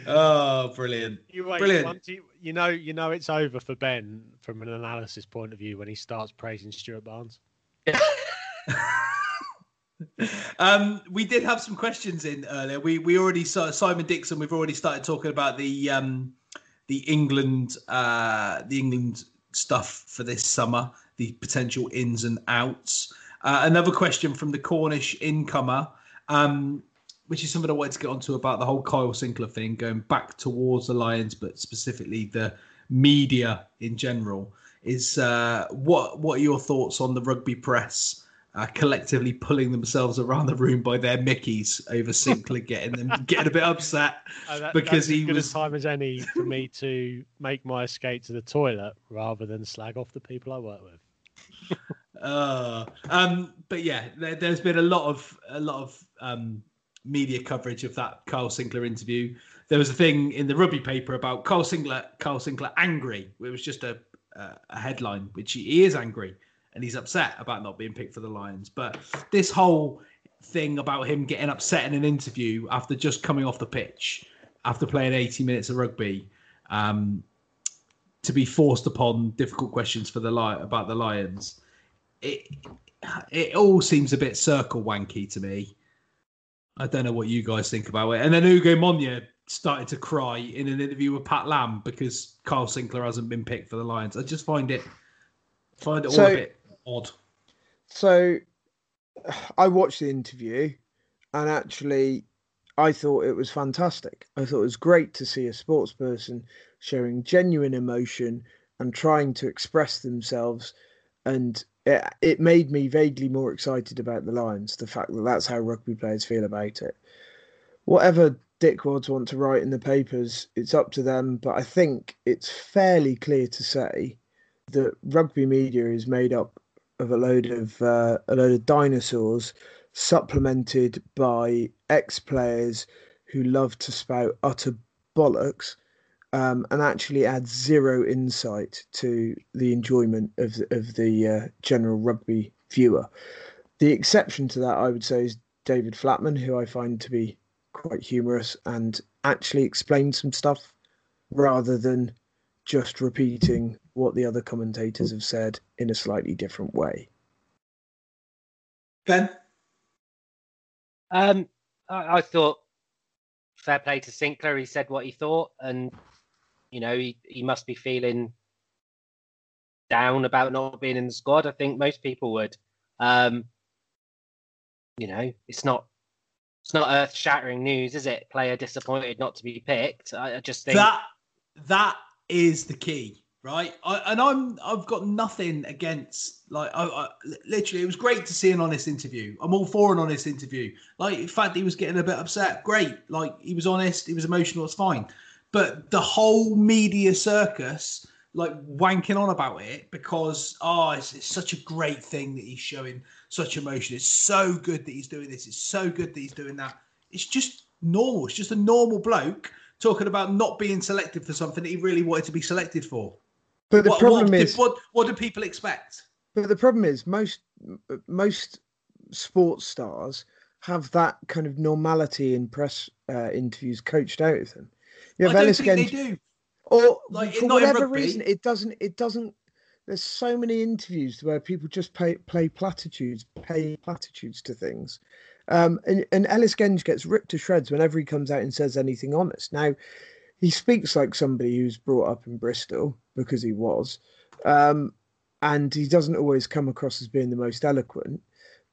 oh, brilliant! You wait, Brilliant. you, you know, you know it's over for Ben from an analysis point of view when he starts praising Stuart Barnes. um, we did have some questions in earlier. We we already saw Simon Dixon. We've already started talking about the um, the England uh, the England stuff for this summer, the potential ins and outs. Uh, another question from the Cornish incomer. Um, which is something I wanted to get onto about the whole Kyle Sinckler thing, going back towards the Lions, but specifically the media in general. Is uh, what what are your thoughts on the rugby press uh, collectively pulling themselves around the room by their Mickeys over Sinckler getting them getting a bit upset Oh, that- because he as good was a time as any for me to make my escape to the toilet rather than slag off the people I work with. Uh, um, but yeah, there, there's been a lot of a lot of um, media coverage of that Kyle Sinckler interview. There was a thing in the rugby paper about Kyle Sinckler, Kyle Sinckler angry. It was just a a, headline, which he, he is angry and he's upset about not being picked for the Lions. But this whole thing about him getting upset in an interview after just coming off the pitch, after playing 80 minutes of rugby, um, to be forced upon difficult questions for the li- about the Lions it it all seems a bit circle wanky to me. I don't know what you guys think about it. And then Ugo Monye started to cry in an interview with Pat Lam because Kyle Sinckler hasn't been picked for the Lions. I just find it find it all a bit odd. So I watched the interview and actually I thought it was fantastic. I thought it was great to see a sports person showing genuine emotion and trying to express themselves and it, it made me vaguely more excited about the Lions, the fact that that's how rugby players feel about it. Whatever dickwads want to write in the papers, it's up to them, but I think it's fairly clear to say that rugby media is made up of a load of uh, a load of dinosaurs supplemented by ex-players who love to spout utter bollocks um, and actually add zero insight to the enjoyment of the, of the uh, general rugby viewer. The exception to that, I would say, is David Flatman, who I find to be quite humorous and actually explains some stuff rather than just repeating what the other commentators have said in a slightly different way. Ben, Um, I, I thought fair play to Sinckler. He said what he thought, and you know he, he must be feeling down about not being in the squad. I think most people would. Um, you know, it's not it's not earth shattering news, is it? Player disappointed not to be picked. I, I just think that that is the key, right? I, and I'm I've got nothing against like I, I literally it was great to see an honest interview. I'm all for an honest interview. Like in fact he was getting a bit upset. Great, like he was honest, he was emotional. It's fine. But the whole media circus, like wanking on about it because oh, it's, it's such a great thing that he's showing such emotion. It's so good that he's doing this. It's so good that he's doing that. It's just normal. It's just a normal bloke talking about not being selected for something that he really wanted to be selected for. But the what, problem what, is, what what do people expect? but the problem is, most most sports stars have that kind of normality in press uh, interviews coached out of them. You I have don't Ellis think they Genge- do. or Like, for not whatever reason, it doesn't. It doesn't. There's so many interviews where people just pay, play platitudes, pay platitudes to things, um, and and Ellis Genge gets ripped to shreds whenever he comes out and says anything honest. Now, he speaks like somebody who's brought up in Bristol because he was, um, and he doesn't always come across as being the most eloquent.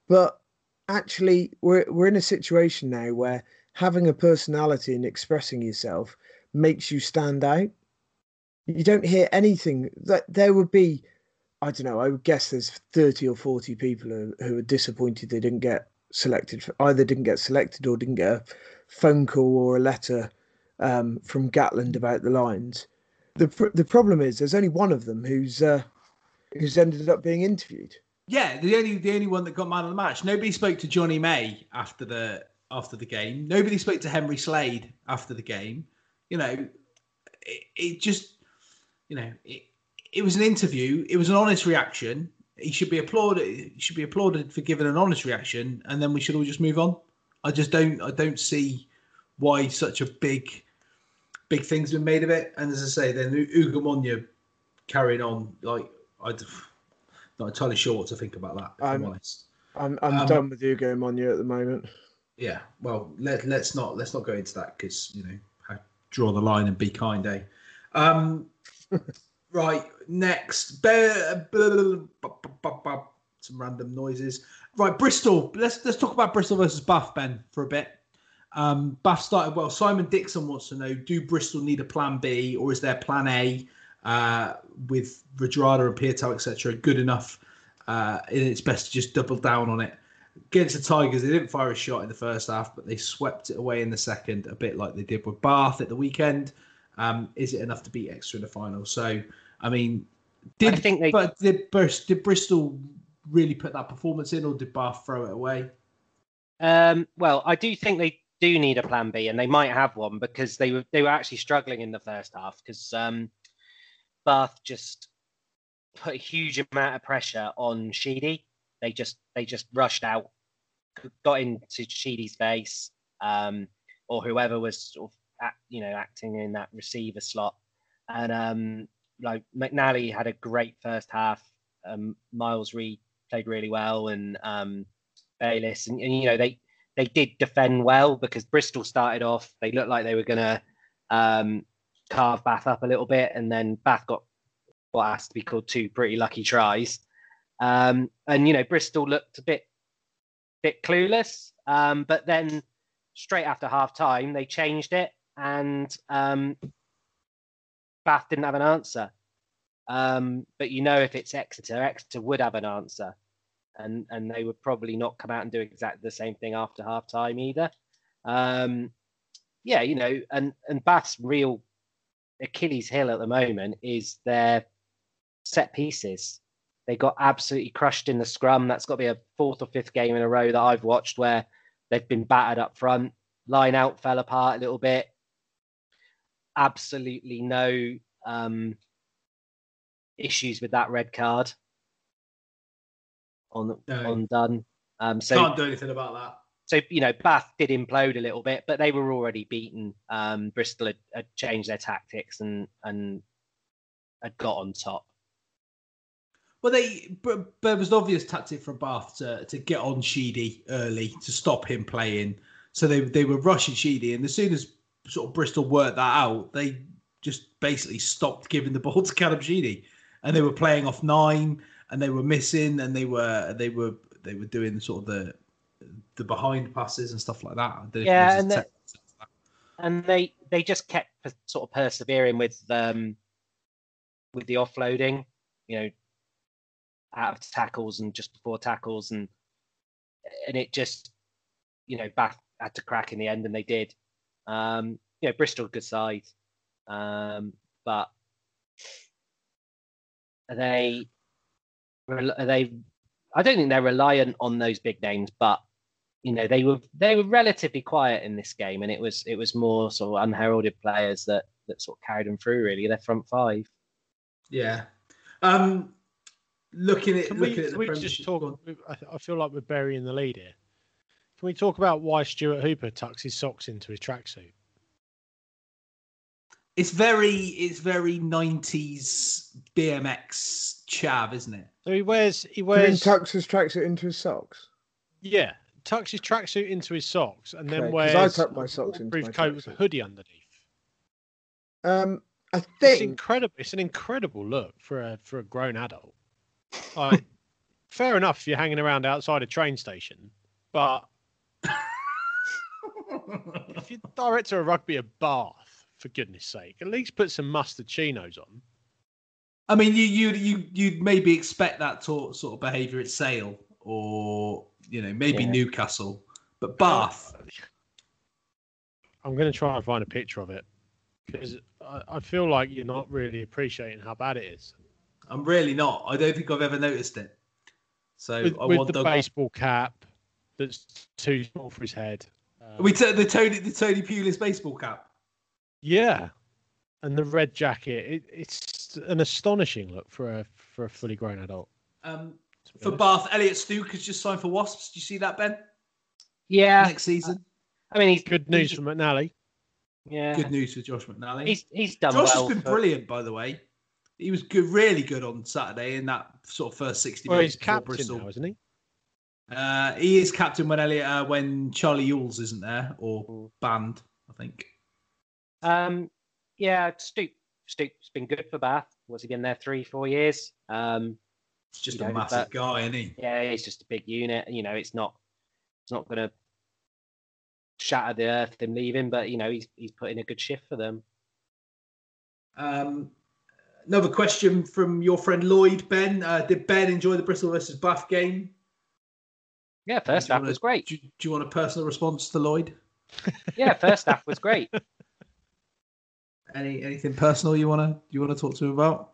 But actually, we're we're in a situation now where having a personality and expressing yourself makes you stand out. You don't hear anything that there would be. I don't know. I would guess there's thirty or forty people who, who are disappointed they didn't get selected. For, either didn't get selected or didn't get a phone call or a letter um, from Gatland about the lines. The pr- the problem is there's only one of them who's uh, who's ended up being interviewed. Yeah, the only the only one that got man of the match. Nobody spoke to Jonny May after the after the game. Nobody spoke to Henry Slade after the game. You know, it, it just you know it, it was an interview. It was an honest reaction. He should be applauded. He should be applauded for giving an honest reaction, and then we should all just move on. I just don't. I don't see why such a big, big thing's been made of it. And as I say, then Ugo Monye carrying on. Like I'm not entirely sure what to think about that. If I'm, I'm- honest. I'm I'm Um, done with Hugo Monye at the moment. Yeah. Well, let let's not let's not go into that because you know I draw the line and be kind, eh? Um, right. Next, Be- some random noises. Right, Bristol. Let's let's talk about Bristol versus Bath, Ben, for a bit. Um, Bath started well. Simon Dixon wants to know: Do Bristol need a plan B, or is their plan A uh, with Radradra and Piutau, etc., good enough? Uh, and it's best to just double down on it. Against the Tigers, they didn't fire a shot in the first half, but they swept it away in the second, a bit like they did with Bath at the weekend. Um, is it enough to beat Exeter in the final? So, I mean, did I think they- but did, did Bristol really put that performance in, or did Bath throw it away? Um, well, I do think they do need a plan B, and they might have one because they were they were actually struggling in the first half because um, Bath just put a huge amount of pressure on Sheedy. They just they just rushed out, got into Sheedy's face, um, or whoever was sort of act, you know acting in that receiver slot, and um, like McNally had a great first half. Um, Miles Reed played really well, and um, Bayliss, and, and you know they they did defend well because Bristol started off. They looked like they were going to um, carve Bath up a little bit, and then Bath got what has to be called two pretty lucky tries. Um, and you know Bristol looked a bit bit clueless, um, but then straight after half time they changed it, and um, Bath didn't have an answer. Um, but you know if it's Exeter, Exeter would have an answer and and they would probably not come out and do exactly the same thing after half time either. Um, yeah, you know, and and Bath's real Achilles heel at the moment is their set pieces. They got absolutely crushed in the scrum. That's got to be a fourth or fifth game in a row that I've watched where they've been battered up front. Line out fell apart a little bit. Absolutely no um, issues with that red card on No. on done. Um, so Can't do anything about that. so you know Bath did implode a little bit, but they were already beaten. Um, Bristol had, had changed their tactics and and had got on top. Well, they but, but it was an obvious tactic for Bath to, to get on Sheedy early to stop him playing. So they they were rushing Sheedy, and as soon as sort of Bristol worked that out, they just basically stopped giving the ball to Callum Sheedy, and they were playing off nine, and they were missing, and they were they were they were doing sort of the the behind passes and stuff like that. I don't know if Yeah, and the- and they they just kept sort of persevering with um with the offloading, you know, out of tackles and just before tackles, and and it just you know Bath had to crack in the end, and they did. Um, you know, Bristol good side, um, but they they? I don't think they're reliant on those big names, but you know they were they were relatively quiet in this game, and it was it was more sort of unheralded players that that sort of carried them through. Really, their front five. yeah. Um, looking at Can we, looking at can the we just talk? I, I feel like we're burying the lead here. Can we talk about why Stuart Hooper tucks his socks into his tracksuit? It's very it's very nineties BMX chav, isn't it? So he wears he wears He wears tucks his tracksuit into his socks. yeah tucks his tracksuit into his socks and then Okay, 'cause wears I tuck my socks into waterproof my coat with a hoodie underneath. Um, I think It's incredible. It's an incredible look for a for a grown adult. Like, fair enough if you're hanging around outside a train station, but if you're director of rugby at Bath, for goodness sake, at least put some mustard chinos on. I mean, you you you you'd maybe expect that to, sort of behaviour at Sale or you know maybe Yeah. Newcastle, but Bath. I'm going to try and find a picture of it because I, I feel like you're not really appreciating how bad it is. I'm really not. I don't think I've ever noticed it. So With, I with want the Doug- baseball cap that's too small for his head. Um, We took the Tony the Tony Pulis baseball cap. Yeah, and the red jacket. It, it's an astonishing look for a for a fully grown adult. Um, for honest. Bath, Elliott Stooke has just signed for Wasps. Do you see that, Ben? Yeah, Next season. I mean he's Good news he's- from McNally. Yeah, Good news for Josh McNally. he's he's done Josh well. has been for- brilliant, by the way. He was good, really good on Saturday in that sort of first sixty Well, minutes. he's captain Bristol. now, isn't he? Uh, he is captain when Elliot, uh, when Charlie Ewels isn't there or banned, I think. Um, yeah, Stooke. Stooke's been good for Bath. Was he been there three, four years? Um, He's just a know, massive guy, isn't he? yeah, he's just a big unit. You know, it's not, it's not going to shatter the earth him leaving, but you know he's he's put in a good shift for them. Um, another question from your friend Lloyd Ben. Uh, did Ben enjoy the Bristol versus Bath game? Yeah, first half wanna- was great. Do, do you want a personal response to Lloyd? Yeah, first half was great. Any anything personal you wanna you wanna talk to him about?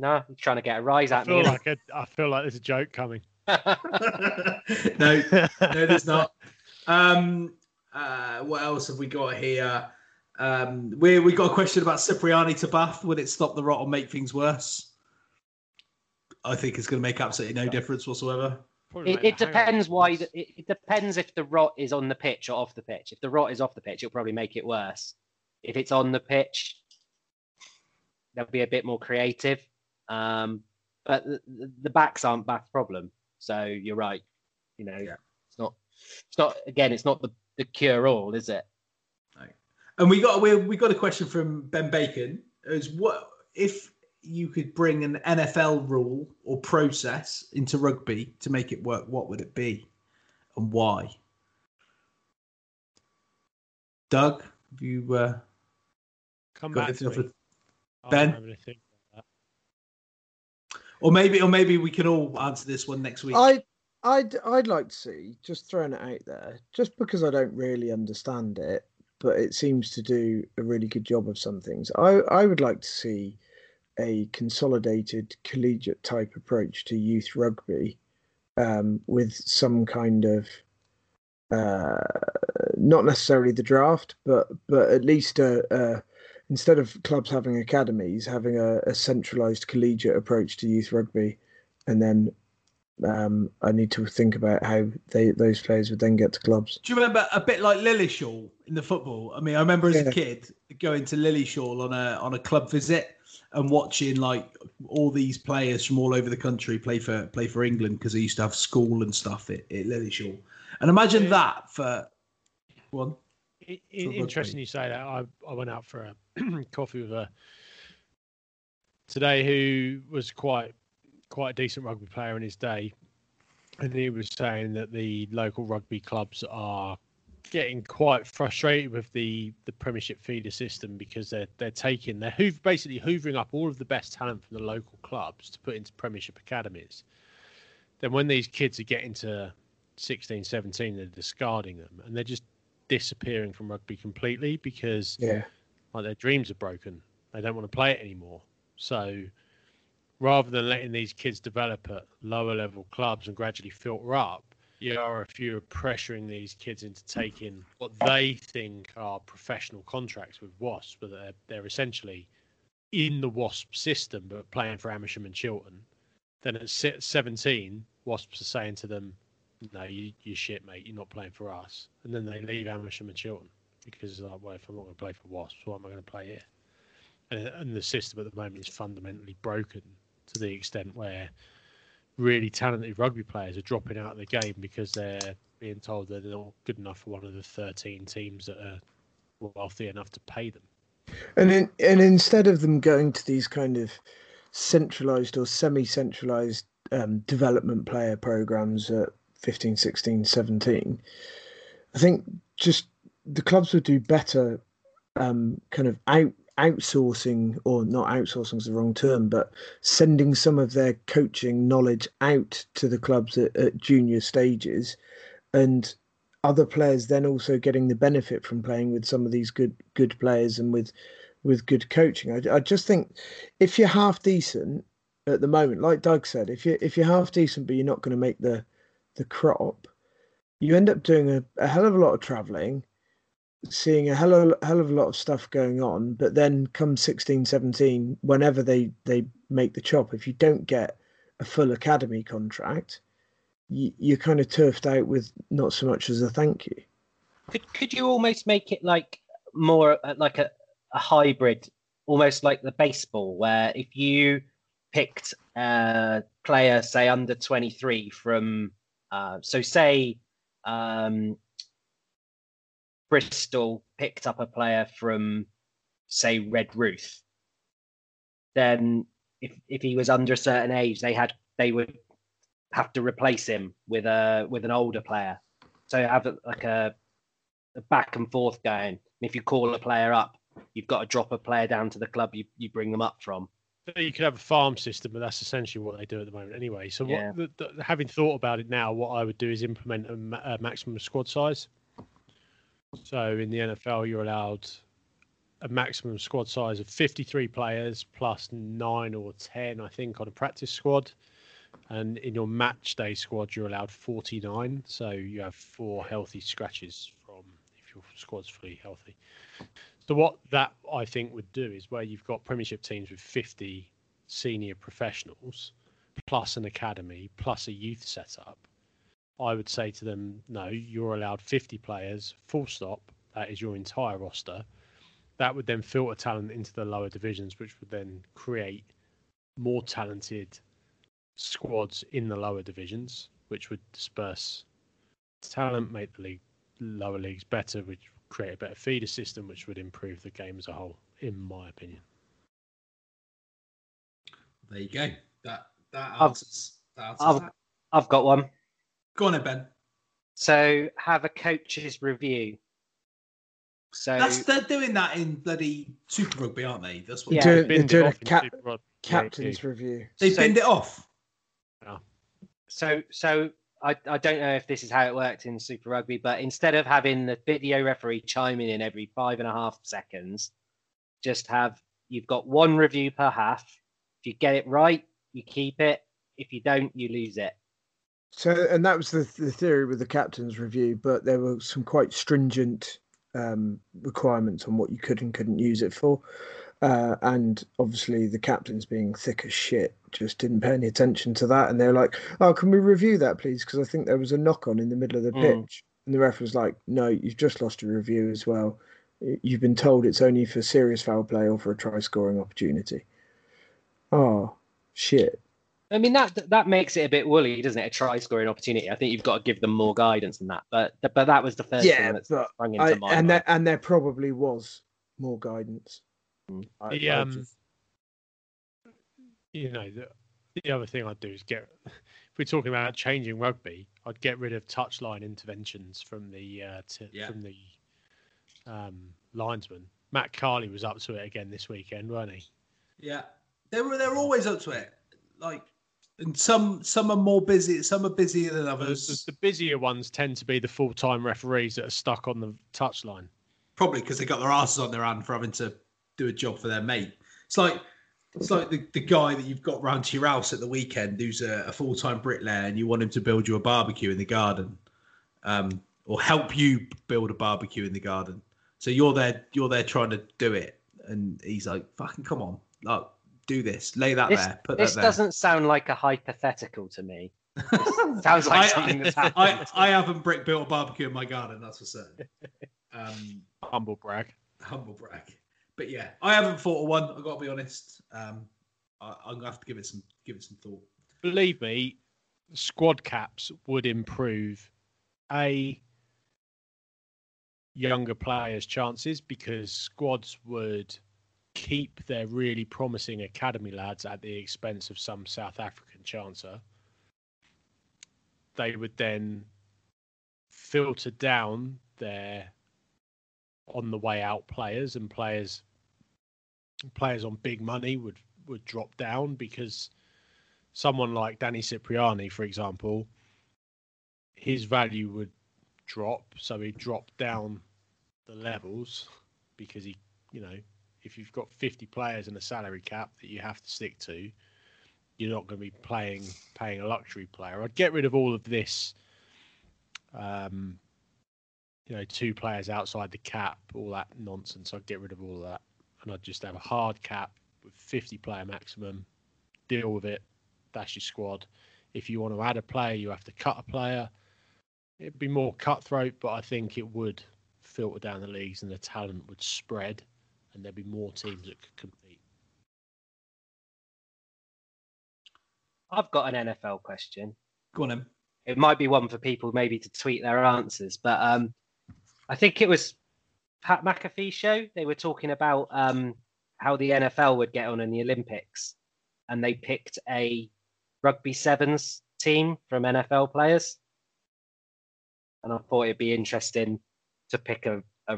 No, he's trying to get a rise I at me. feel like a, I feel like there's a joke coming. no, no, there's not. Um, uh, what else have we got here? Um, we we got a question about Cipriani to Bath. Would it stop the rot or make things worse? I think it's going to make absolutely no difference whatsoever. It, it depends why. The, it, it depends if the rot is on the pitch or off the pitch. If the rot is off the pitch, it'll probably make it worse. If it's on the pitch, they'll be a bit more creative. Um, but the, the- backs aren't Bath's problem. So you're right. You know, Yeah. it's not. It's not. Again, it's not the, the cure all, is it? And we got we we got a question from Ben Bacon. Is what if you could bring an NFL rule or process into rugby to make it work? What would it be, and why? Doug, have you uh, Come got back to off me. the- I don't Ben? have anything like or maybe or maybe we can all answer this one next week. I, I'd, I'd like to see just throwing it out there, just because I don't really understand it, but it seems to do a really good job of some things. I, I would like to see a consolidated collegiate type approach to youth rugby, um, with some kind of, uh, not necessarily the draft, but but at least a, a instead of clubs having academies, having a, a centralized collegiate approach to youth rugby, and then um, I need to think about how they those players would then get to clubs. Do you remember a bit like Lilleshall in the football? I mean, I remember as a kid going to Lilleshall on a on a club visit and watching like all these players from all over the country play for play for England because they used to have school and stuff at, at Lilleshall. And imagine Yeah. that for one. I- for interesting you say that. I, I went out for a coffee with a today who was quite quite a decent rugby player in his day, and he was saying that the local rugby clubs are getting quite frustrated with the the Premiership feeder system because they're they're taking they're hoover, basically hoovering up all of the best talent from the local clubs to put into Premiership academies. Then when these kids are getting to 16, 17, they're discarding them and they're just disappearing from rugby completely because Yeah, like their dreams are broken. They don't want to play it anymore. So rather than letting these kids develop at lower level clubs and gradually filter up, you are if you're pressuring these kids into taking what they think are professional contracts with Wasps, but they're, they're essentially in the Wasp system but playing for Amersham and Chiltern. Then at 17, Wasps are saying to them, no, you, you shit, mate. You're not playing for us. And then they leave Amersham and Chiltern because, like, well, if I'm not going to play for Wasps, why am I going to play here? And, and the system at the moment is fundamentally broken to the extent where really talented rugby players are dropping out of the game because they're being told they're not good enough for one of the 13 teams that are wealthy enough to pay them. and in, and instead of them going to these kind of centralized or semi-centralized um, development player programs at 15 16 17 i think just the clubs would do better um, kind of out outsourcing or not outsourcing is the wrong term but sending some of their coaching knowledge out to the clubs at, at junior stages and other players then also getting the benefit from playing with some of these good good players and with with good coaching. I, I just think if you're half decent at the moment, like Doug said, if you if you're half decent but you're not going to make the the crop, you end up doing a, a hell of a lot of travelling, seeing a hell of, hell of a lot of stuff going on. But then come 16, 17, whenever they they make the chop, if you don't get a full academy contract, you, you're kind of turfed out with not so much as a thank you. Could could you almost make it like more uh, like a, a hybrid, almost like the baseball, where if you picked a player, say under twenty three from, uh, so say um, Bristol picked up a player from, say Redruth, then if if he was under a certain age, they had they would have to replace him with a with an older player. So have like a a back and forth going. And if you call a player up, you've got to drop a player down to the club you, you bring them up from. You could have a farm system, but that's essentially what they do at the moment anyway. So, Yeah. what, the, the, having thought about it now, what I would do is implement a, ma- a maximum squad size. So, in the NFL, you're allowed a maximum squad size of 53 players plus nine or 10, I think, on a practice squad. And in your match day squad, you're allowed 49. So, you have four healthy scratches from if your squad's fully healthy. So what that I think would do is where you've got Premiership teams with 50 senior professionals, plus an academy, plus a youth setup. I would say to them, no, you're allowed 50 players, full stop. That is your entire roster. That would then filter talent into the lower divisions, which would then create more talented squads in the lower divisions, which would disperse talent, make the league lower leagues better, which create a better feeder system, which would improve the game as a whole, in my opinion. There you go. That that I've- answers, that answers I've, that. I've got one. Go on, then, Ben. So have a coach's review. So That's they're doing that in bloody Super Rugby, aren't they? That's what Yeah. Doing- They've they're binned doing a cap- captain's review. review. they So- binned it off. so so I, I don't know if this is how it worked in Super Rugby, but instead of having the video referee chiming in every five and a half seconds, just have you've got one review per half. If you get it right, you keep it. If you don't, you lose it. So, and that was the the theory with the captain's review, but there were some quite stringent um, requirements on what you could and couldn't use it for. Uh, and obviously, the captains being thick as shit just didn't pay any attention to that. And they're like, "Oh, can we review that, please?" Because I think there was a knock on in the middle of the Mm. pitch, and the ref was like, "No, you've just lost a review as well. You've been told it's only for serious foul play or for a try scoring opportunity." Oh shit! I mean that that makes it a bit woolly, doesn't it? A try scoring opportunity. I think you've got to give them more guidance than that. But but that was the first Yeah, thing that but sprung into I, my and mind. there and there probably was more guidance. I- The, I um, just- you know, the, the other thing I'd do is get, if we're talking about changing rugby, I'd get rid of touchline interventions from the uh, Yeah. from the um, linesman. Matt Carley was up to it again this weekend, weren't he? Yeah, they were. They're always up to it. Like, and some some are more busy. Some are busier than The, others. the, the busier ones tend to be the full time referees that are stuck on the touchline. Probably because they got their asses on their hand for having to do a job for their mate. It's like it's like the, the guy that you've got round to your house at the weekend who's a, a full time bricklayer and you want him to build you a barbecue in the garden, um, or help you build a barbecue in the garden. So you're there, you're there trying to do it, and he's like, "Fucking come on, like, do this, lay that this there, put this that there." doesn't sound like a hypothetical to me. Sounds like I- something that's I, happened. I haven't brick built a barbecue in my garden, that's for certain. Um, Humble brag. humble brag. But yeah, I haven't thought of one. I've got to be honest. Um, I, I'm gonna have to give it some give it some thought. Believe me, squad caps would improve a younger players' chances because squads would keep their really promising academy lads at the expense of some South African chancer. They would then filter down their on the way out players and players players on big money would would drop down because someone like Danny Cipriani, for example, his value would drop, so he dropped down the levels because he, you know, if you've got 50 players and a salary cap that you have to stick to, you're not going to be playing paying a luxury player. I'd get rid of all of this, um, you know, two players outside the cap, all that nonsense. I'd get rid of all of that, and I'd just have a hard cap with 50 player maximum. Deal with it. That's your squad. If you want to add a player, you have to cut a player. It'd be more cutthroat, but I think it would filter down the leagues and the talent would spread, and there'd be more teams that could compete. I've got an NFL question. Go on, then. It might be one for people maybe to tweet their answers, but um, I think it was Pat McAfee show. They were talking about um, how the NFL would get on in the Olympics, and they picked a rugby sevens team from NFL players. And I thought it'd be interesting to pick a, a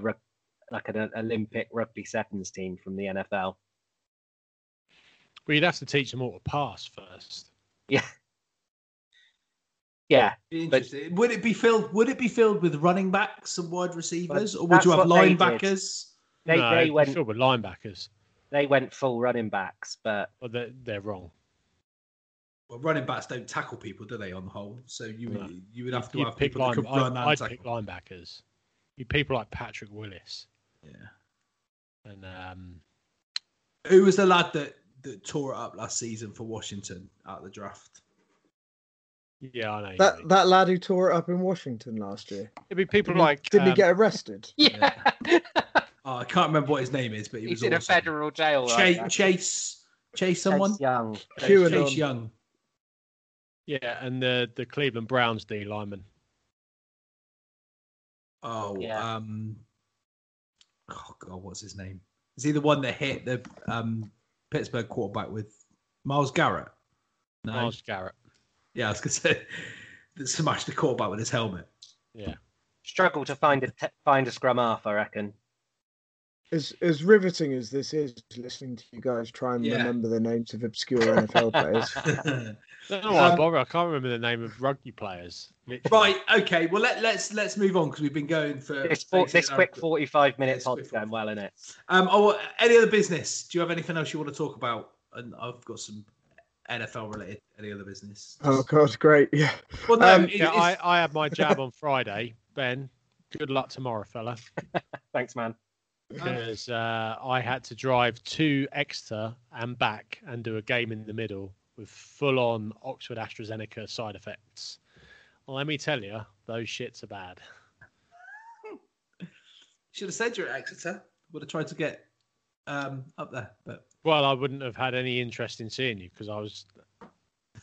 like an Olympic rugby sevens team from the NFL. Well, you'd have to teach them all to pass first. Yeah. Yeah, Be but interesting. would it be filled? Would it be filled with running backs and wide receivers, or would you have what they linebackers? they, no, they went filled with linebackers. they went full running backs, but Well, they're, they're wrong. Well, running backs don't tackle people, do they? On the whole, so you No. you would have to You'd have pick people that could run I'd, and I'd tackle. pick linebackers. You people like Patrick Willis Yeah. and um, Who was the lad that that tore it up last season for Washington at the draft? Yeah, I know. That mean. that lad who tore it up in Washington last year. It'd be people Didn't, he- like didn't he um, get arrested? yeah, Oh, I can't remember what his name is, but he he's was in a federal jail. Cha- right. Chase Chase someone. Chase Young. QAnon. Chase Young. yeah, and the the Cleveland Browns D lineman. Oh, Yeah. um, oh god, what's his name? Is he the one that hit the um Pittsburgh quarterback with Myles Garrett? No. Myles Garrett. Yeah, I was gonna say that smashed the quarterback with his helmet. Yeah. Struggle to find a te- find a scrum half, I reckon. As as riveting as this is, listening to you guys try and Yeah. remember the names of obscure NFL players. I don't know why I Um, bother. I can't remember the name of rugby players. literally. right. Okay. Well, let, let's let's move on because we've been going for This for, this quick forty-five minute This pod's quick going well, isn't it? Um. Oh, any other business? Do you have anything else you want to talk about? And I've got some NFL related. Any other business? Oh God, great! Yeah, Well, no. Um, it- Yeah, I, I had my jab on Friday. Ben, good luck tomorrow, fella. Thanks, man. Because uh, I had to drive to Exeter and back and do a game in the middle with full on Oxford AstraZeneca side effects. Well, let me tell you, those shits are bad. should have said you're at Exeter. Would have tried to get um up there, but Well, I wouldn't have had any interest in seeing you because I was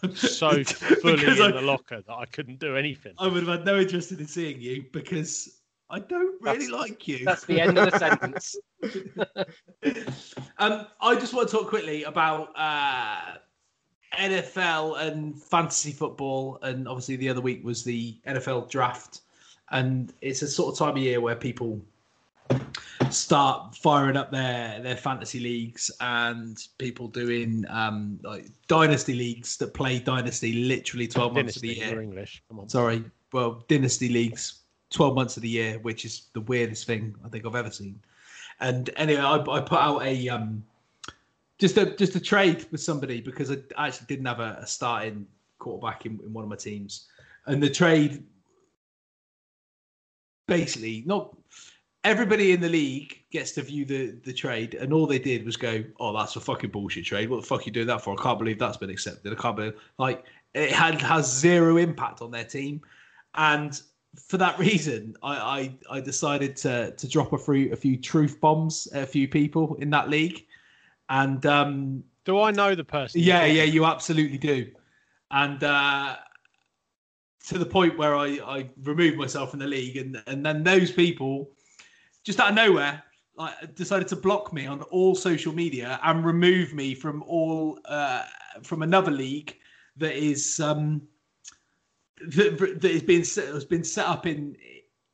so fully in I- the locker that I couldn't do anything. I would have had no interest in seeing you because I don't really That's- like you. That's the end of the sentence. um, I just want to talk quickly about uh, NFL and fantasy football, and obviously the other week was the NFL draft, and it's a sort of time of year where people start firing up their their fantasy leagues and people doing um like dynasty leagues that play dynasty literally 12 months of Dynasty, the year English. Come on. sorry well dynasty leagues 12 months of the year which is the weirdest thing i think i've ever seen and anyway i, I put out a um just a just a trade with somebody because i actually didn't have a, a starting quarterback in, in one of my teams and the trade basically not everybody in the league gets to view the the trade and all they did was go oh that's a fucking bullshit trade. What the fuck are you doing that for? I can't believe that's been accepted. I can't believe like it had has zero impact on their team. And for that reason i i, I decided to to drop a few a few truth bombs at a few people in that league. And um Do I know the person? yeah, yeah, you absolutely do. And uh, to the point where I, I removed myself from the league, and and then those people, just out of nowhere, like decided to block me on all social media and remove me from all uh, from another league that is um, that, that has been set, has been set up in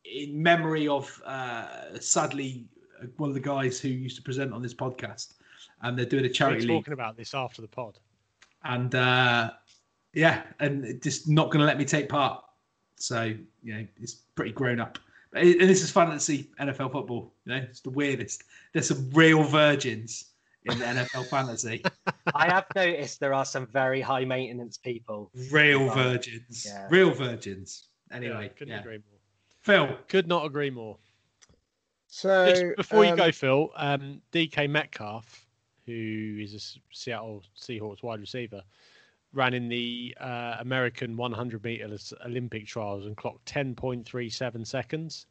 in memory of uh, sadly one of the guys who used to present on this podcast, and they're doing a We're charity league talking about this after the pod. and uh, yeah, and just not going to let me take part. So you know, it's pretty grown up. But it- And this is fantasy NFL football. You know, it's the weirdest. There's some real virgins in the NFL fantasy. I have noticed there are some very high maintenance people. Real virgins. yeah. Real virgins. Yeah, Anyway, couldn't yeah. agree more. Phil. Could not agree more. So Just before you um, go, Phil, um, DK Metcalf, who is a Seattle Seahawks wide receiver, ran in the uh, American 100 meter Olympic trials and clocked 10.37 seconds.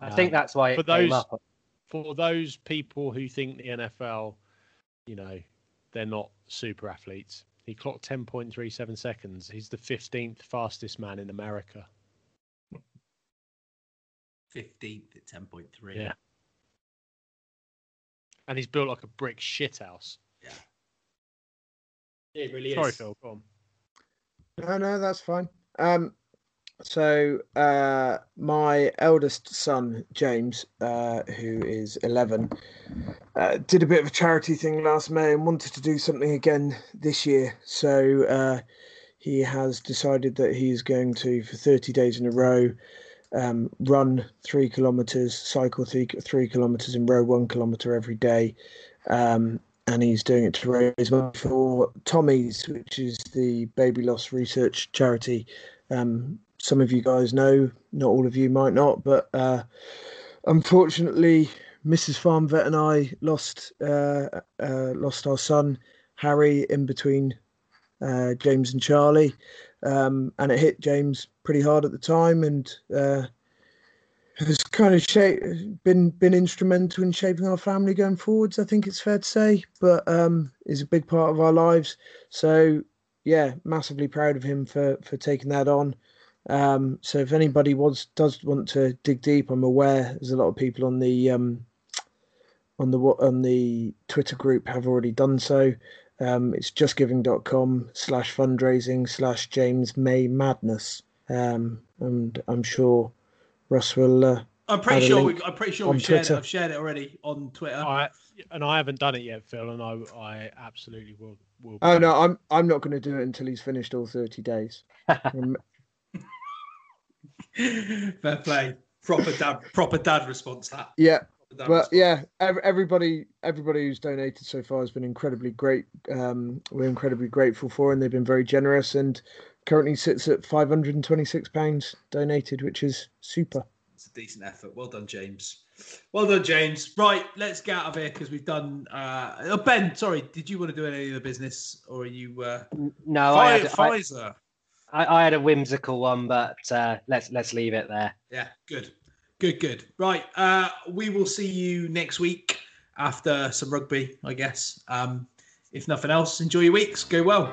I think Um, that's why it for came those up. for those people who think the NFL, you know, they're not super athletes. He clocked 10.37 seconds. He's the 15th fastest man in America. 15th at 10.3. Yeah. And he's built like a brick shithouse. It really Sorry, is. Phil. Go on. No, no, that's fine. Um, So uh, my eldest son James, uh, who is eleven, uh, did a bit of a charity thing last May and wanted to do something again this year. So uh, he has decided that he is going to, for thirty days in a row, um, run three kilometers, cycle three, three kilometers, and row one kilometer every day. Um, and he's doing it to raise money for Tommy's, which is the baby loss research charity. Um, some of you guys know, not all of you might not, but uh, unfortunately, Mrs. Farm Vet and I lost uh, uh, lost our son Harry in between uh, James and Charlie, um, and it hit James pretty hard at the time, and uh, has kind of shape, been been instrumental in shaping our family going forwards. I think it's fair to say, but um, is a big part of our lives. So yeah, massively proud of him for for taking that on. Um, so if anybody wants does want to dig deep, I'm aware there's a lot of people on the um, on the on the Twitter group have already done so. Um, it's justgiving.com slash fundraising slash James May Madness. Um, and I'm sure Russ will. Uh, I'm pretty sure. We, I'm pretty sure we've shared it. I've shared it already on Twitter. I, and I haven't done it yet, Phil. And I, I absolutely will. will oh no, I'm I'm not going to do it until he's finished all 30 days. Fair play. Proper dad. Proper dad response. That. Yeah. But response. yeah, everybody, everybody who's donated so far has been incredibly great. Um, we're incredibly grateful for, and they've been very generous. And currently sits at five hundred and twenty-six pounds donated, which is super. It's a decent effort. Well done, James. Well done, James. Right, let's get out of here because we've done. Uh, oh, ben, sorry, did you want to do any of the business, or are you? Uh, no, Fi- I had, Pfizer. I, I, had a whimsical one, but uh, let's let's leave it there. Yeah, good, good, good. Right, uh, we will see you next week after some rugby, I guess. Um, if nothing else, enjoy your weeks. Go well.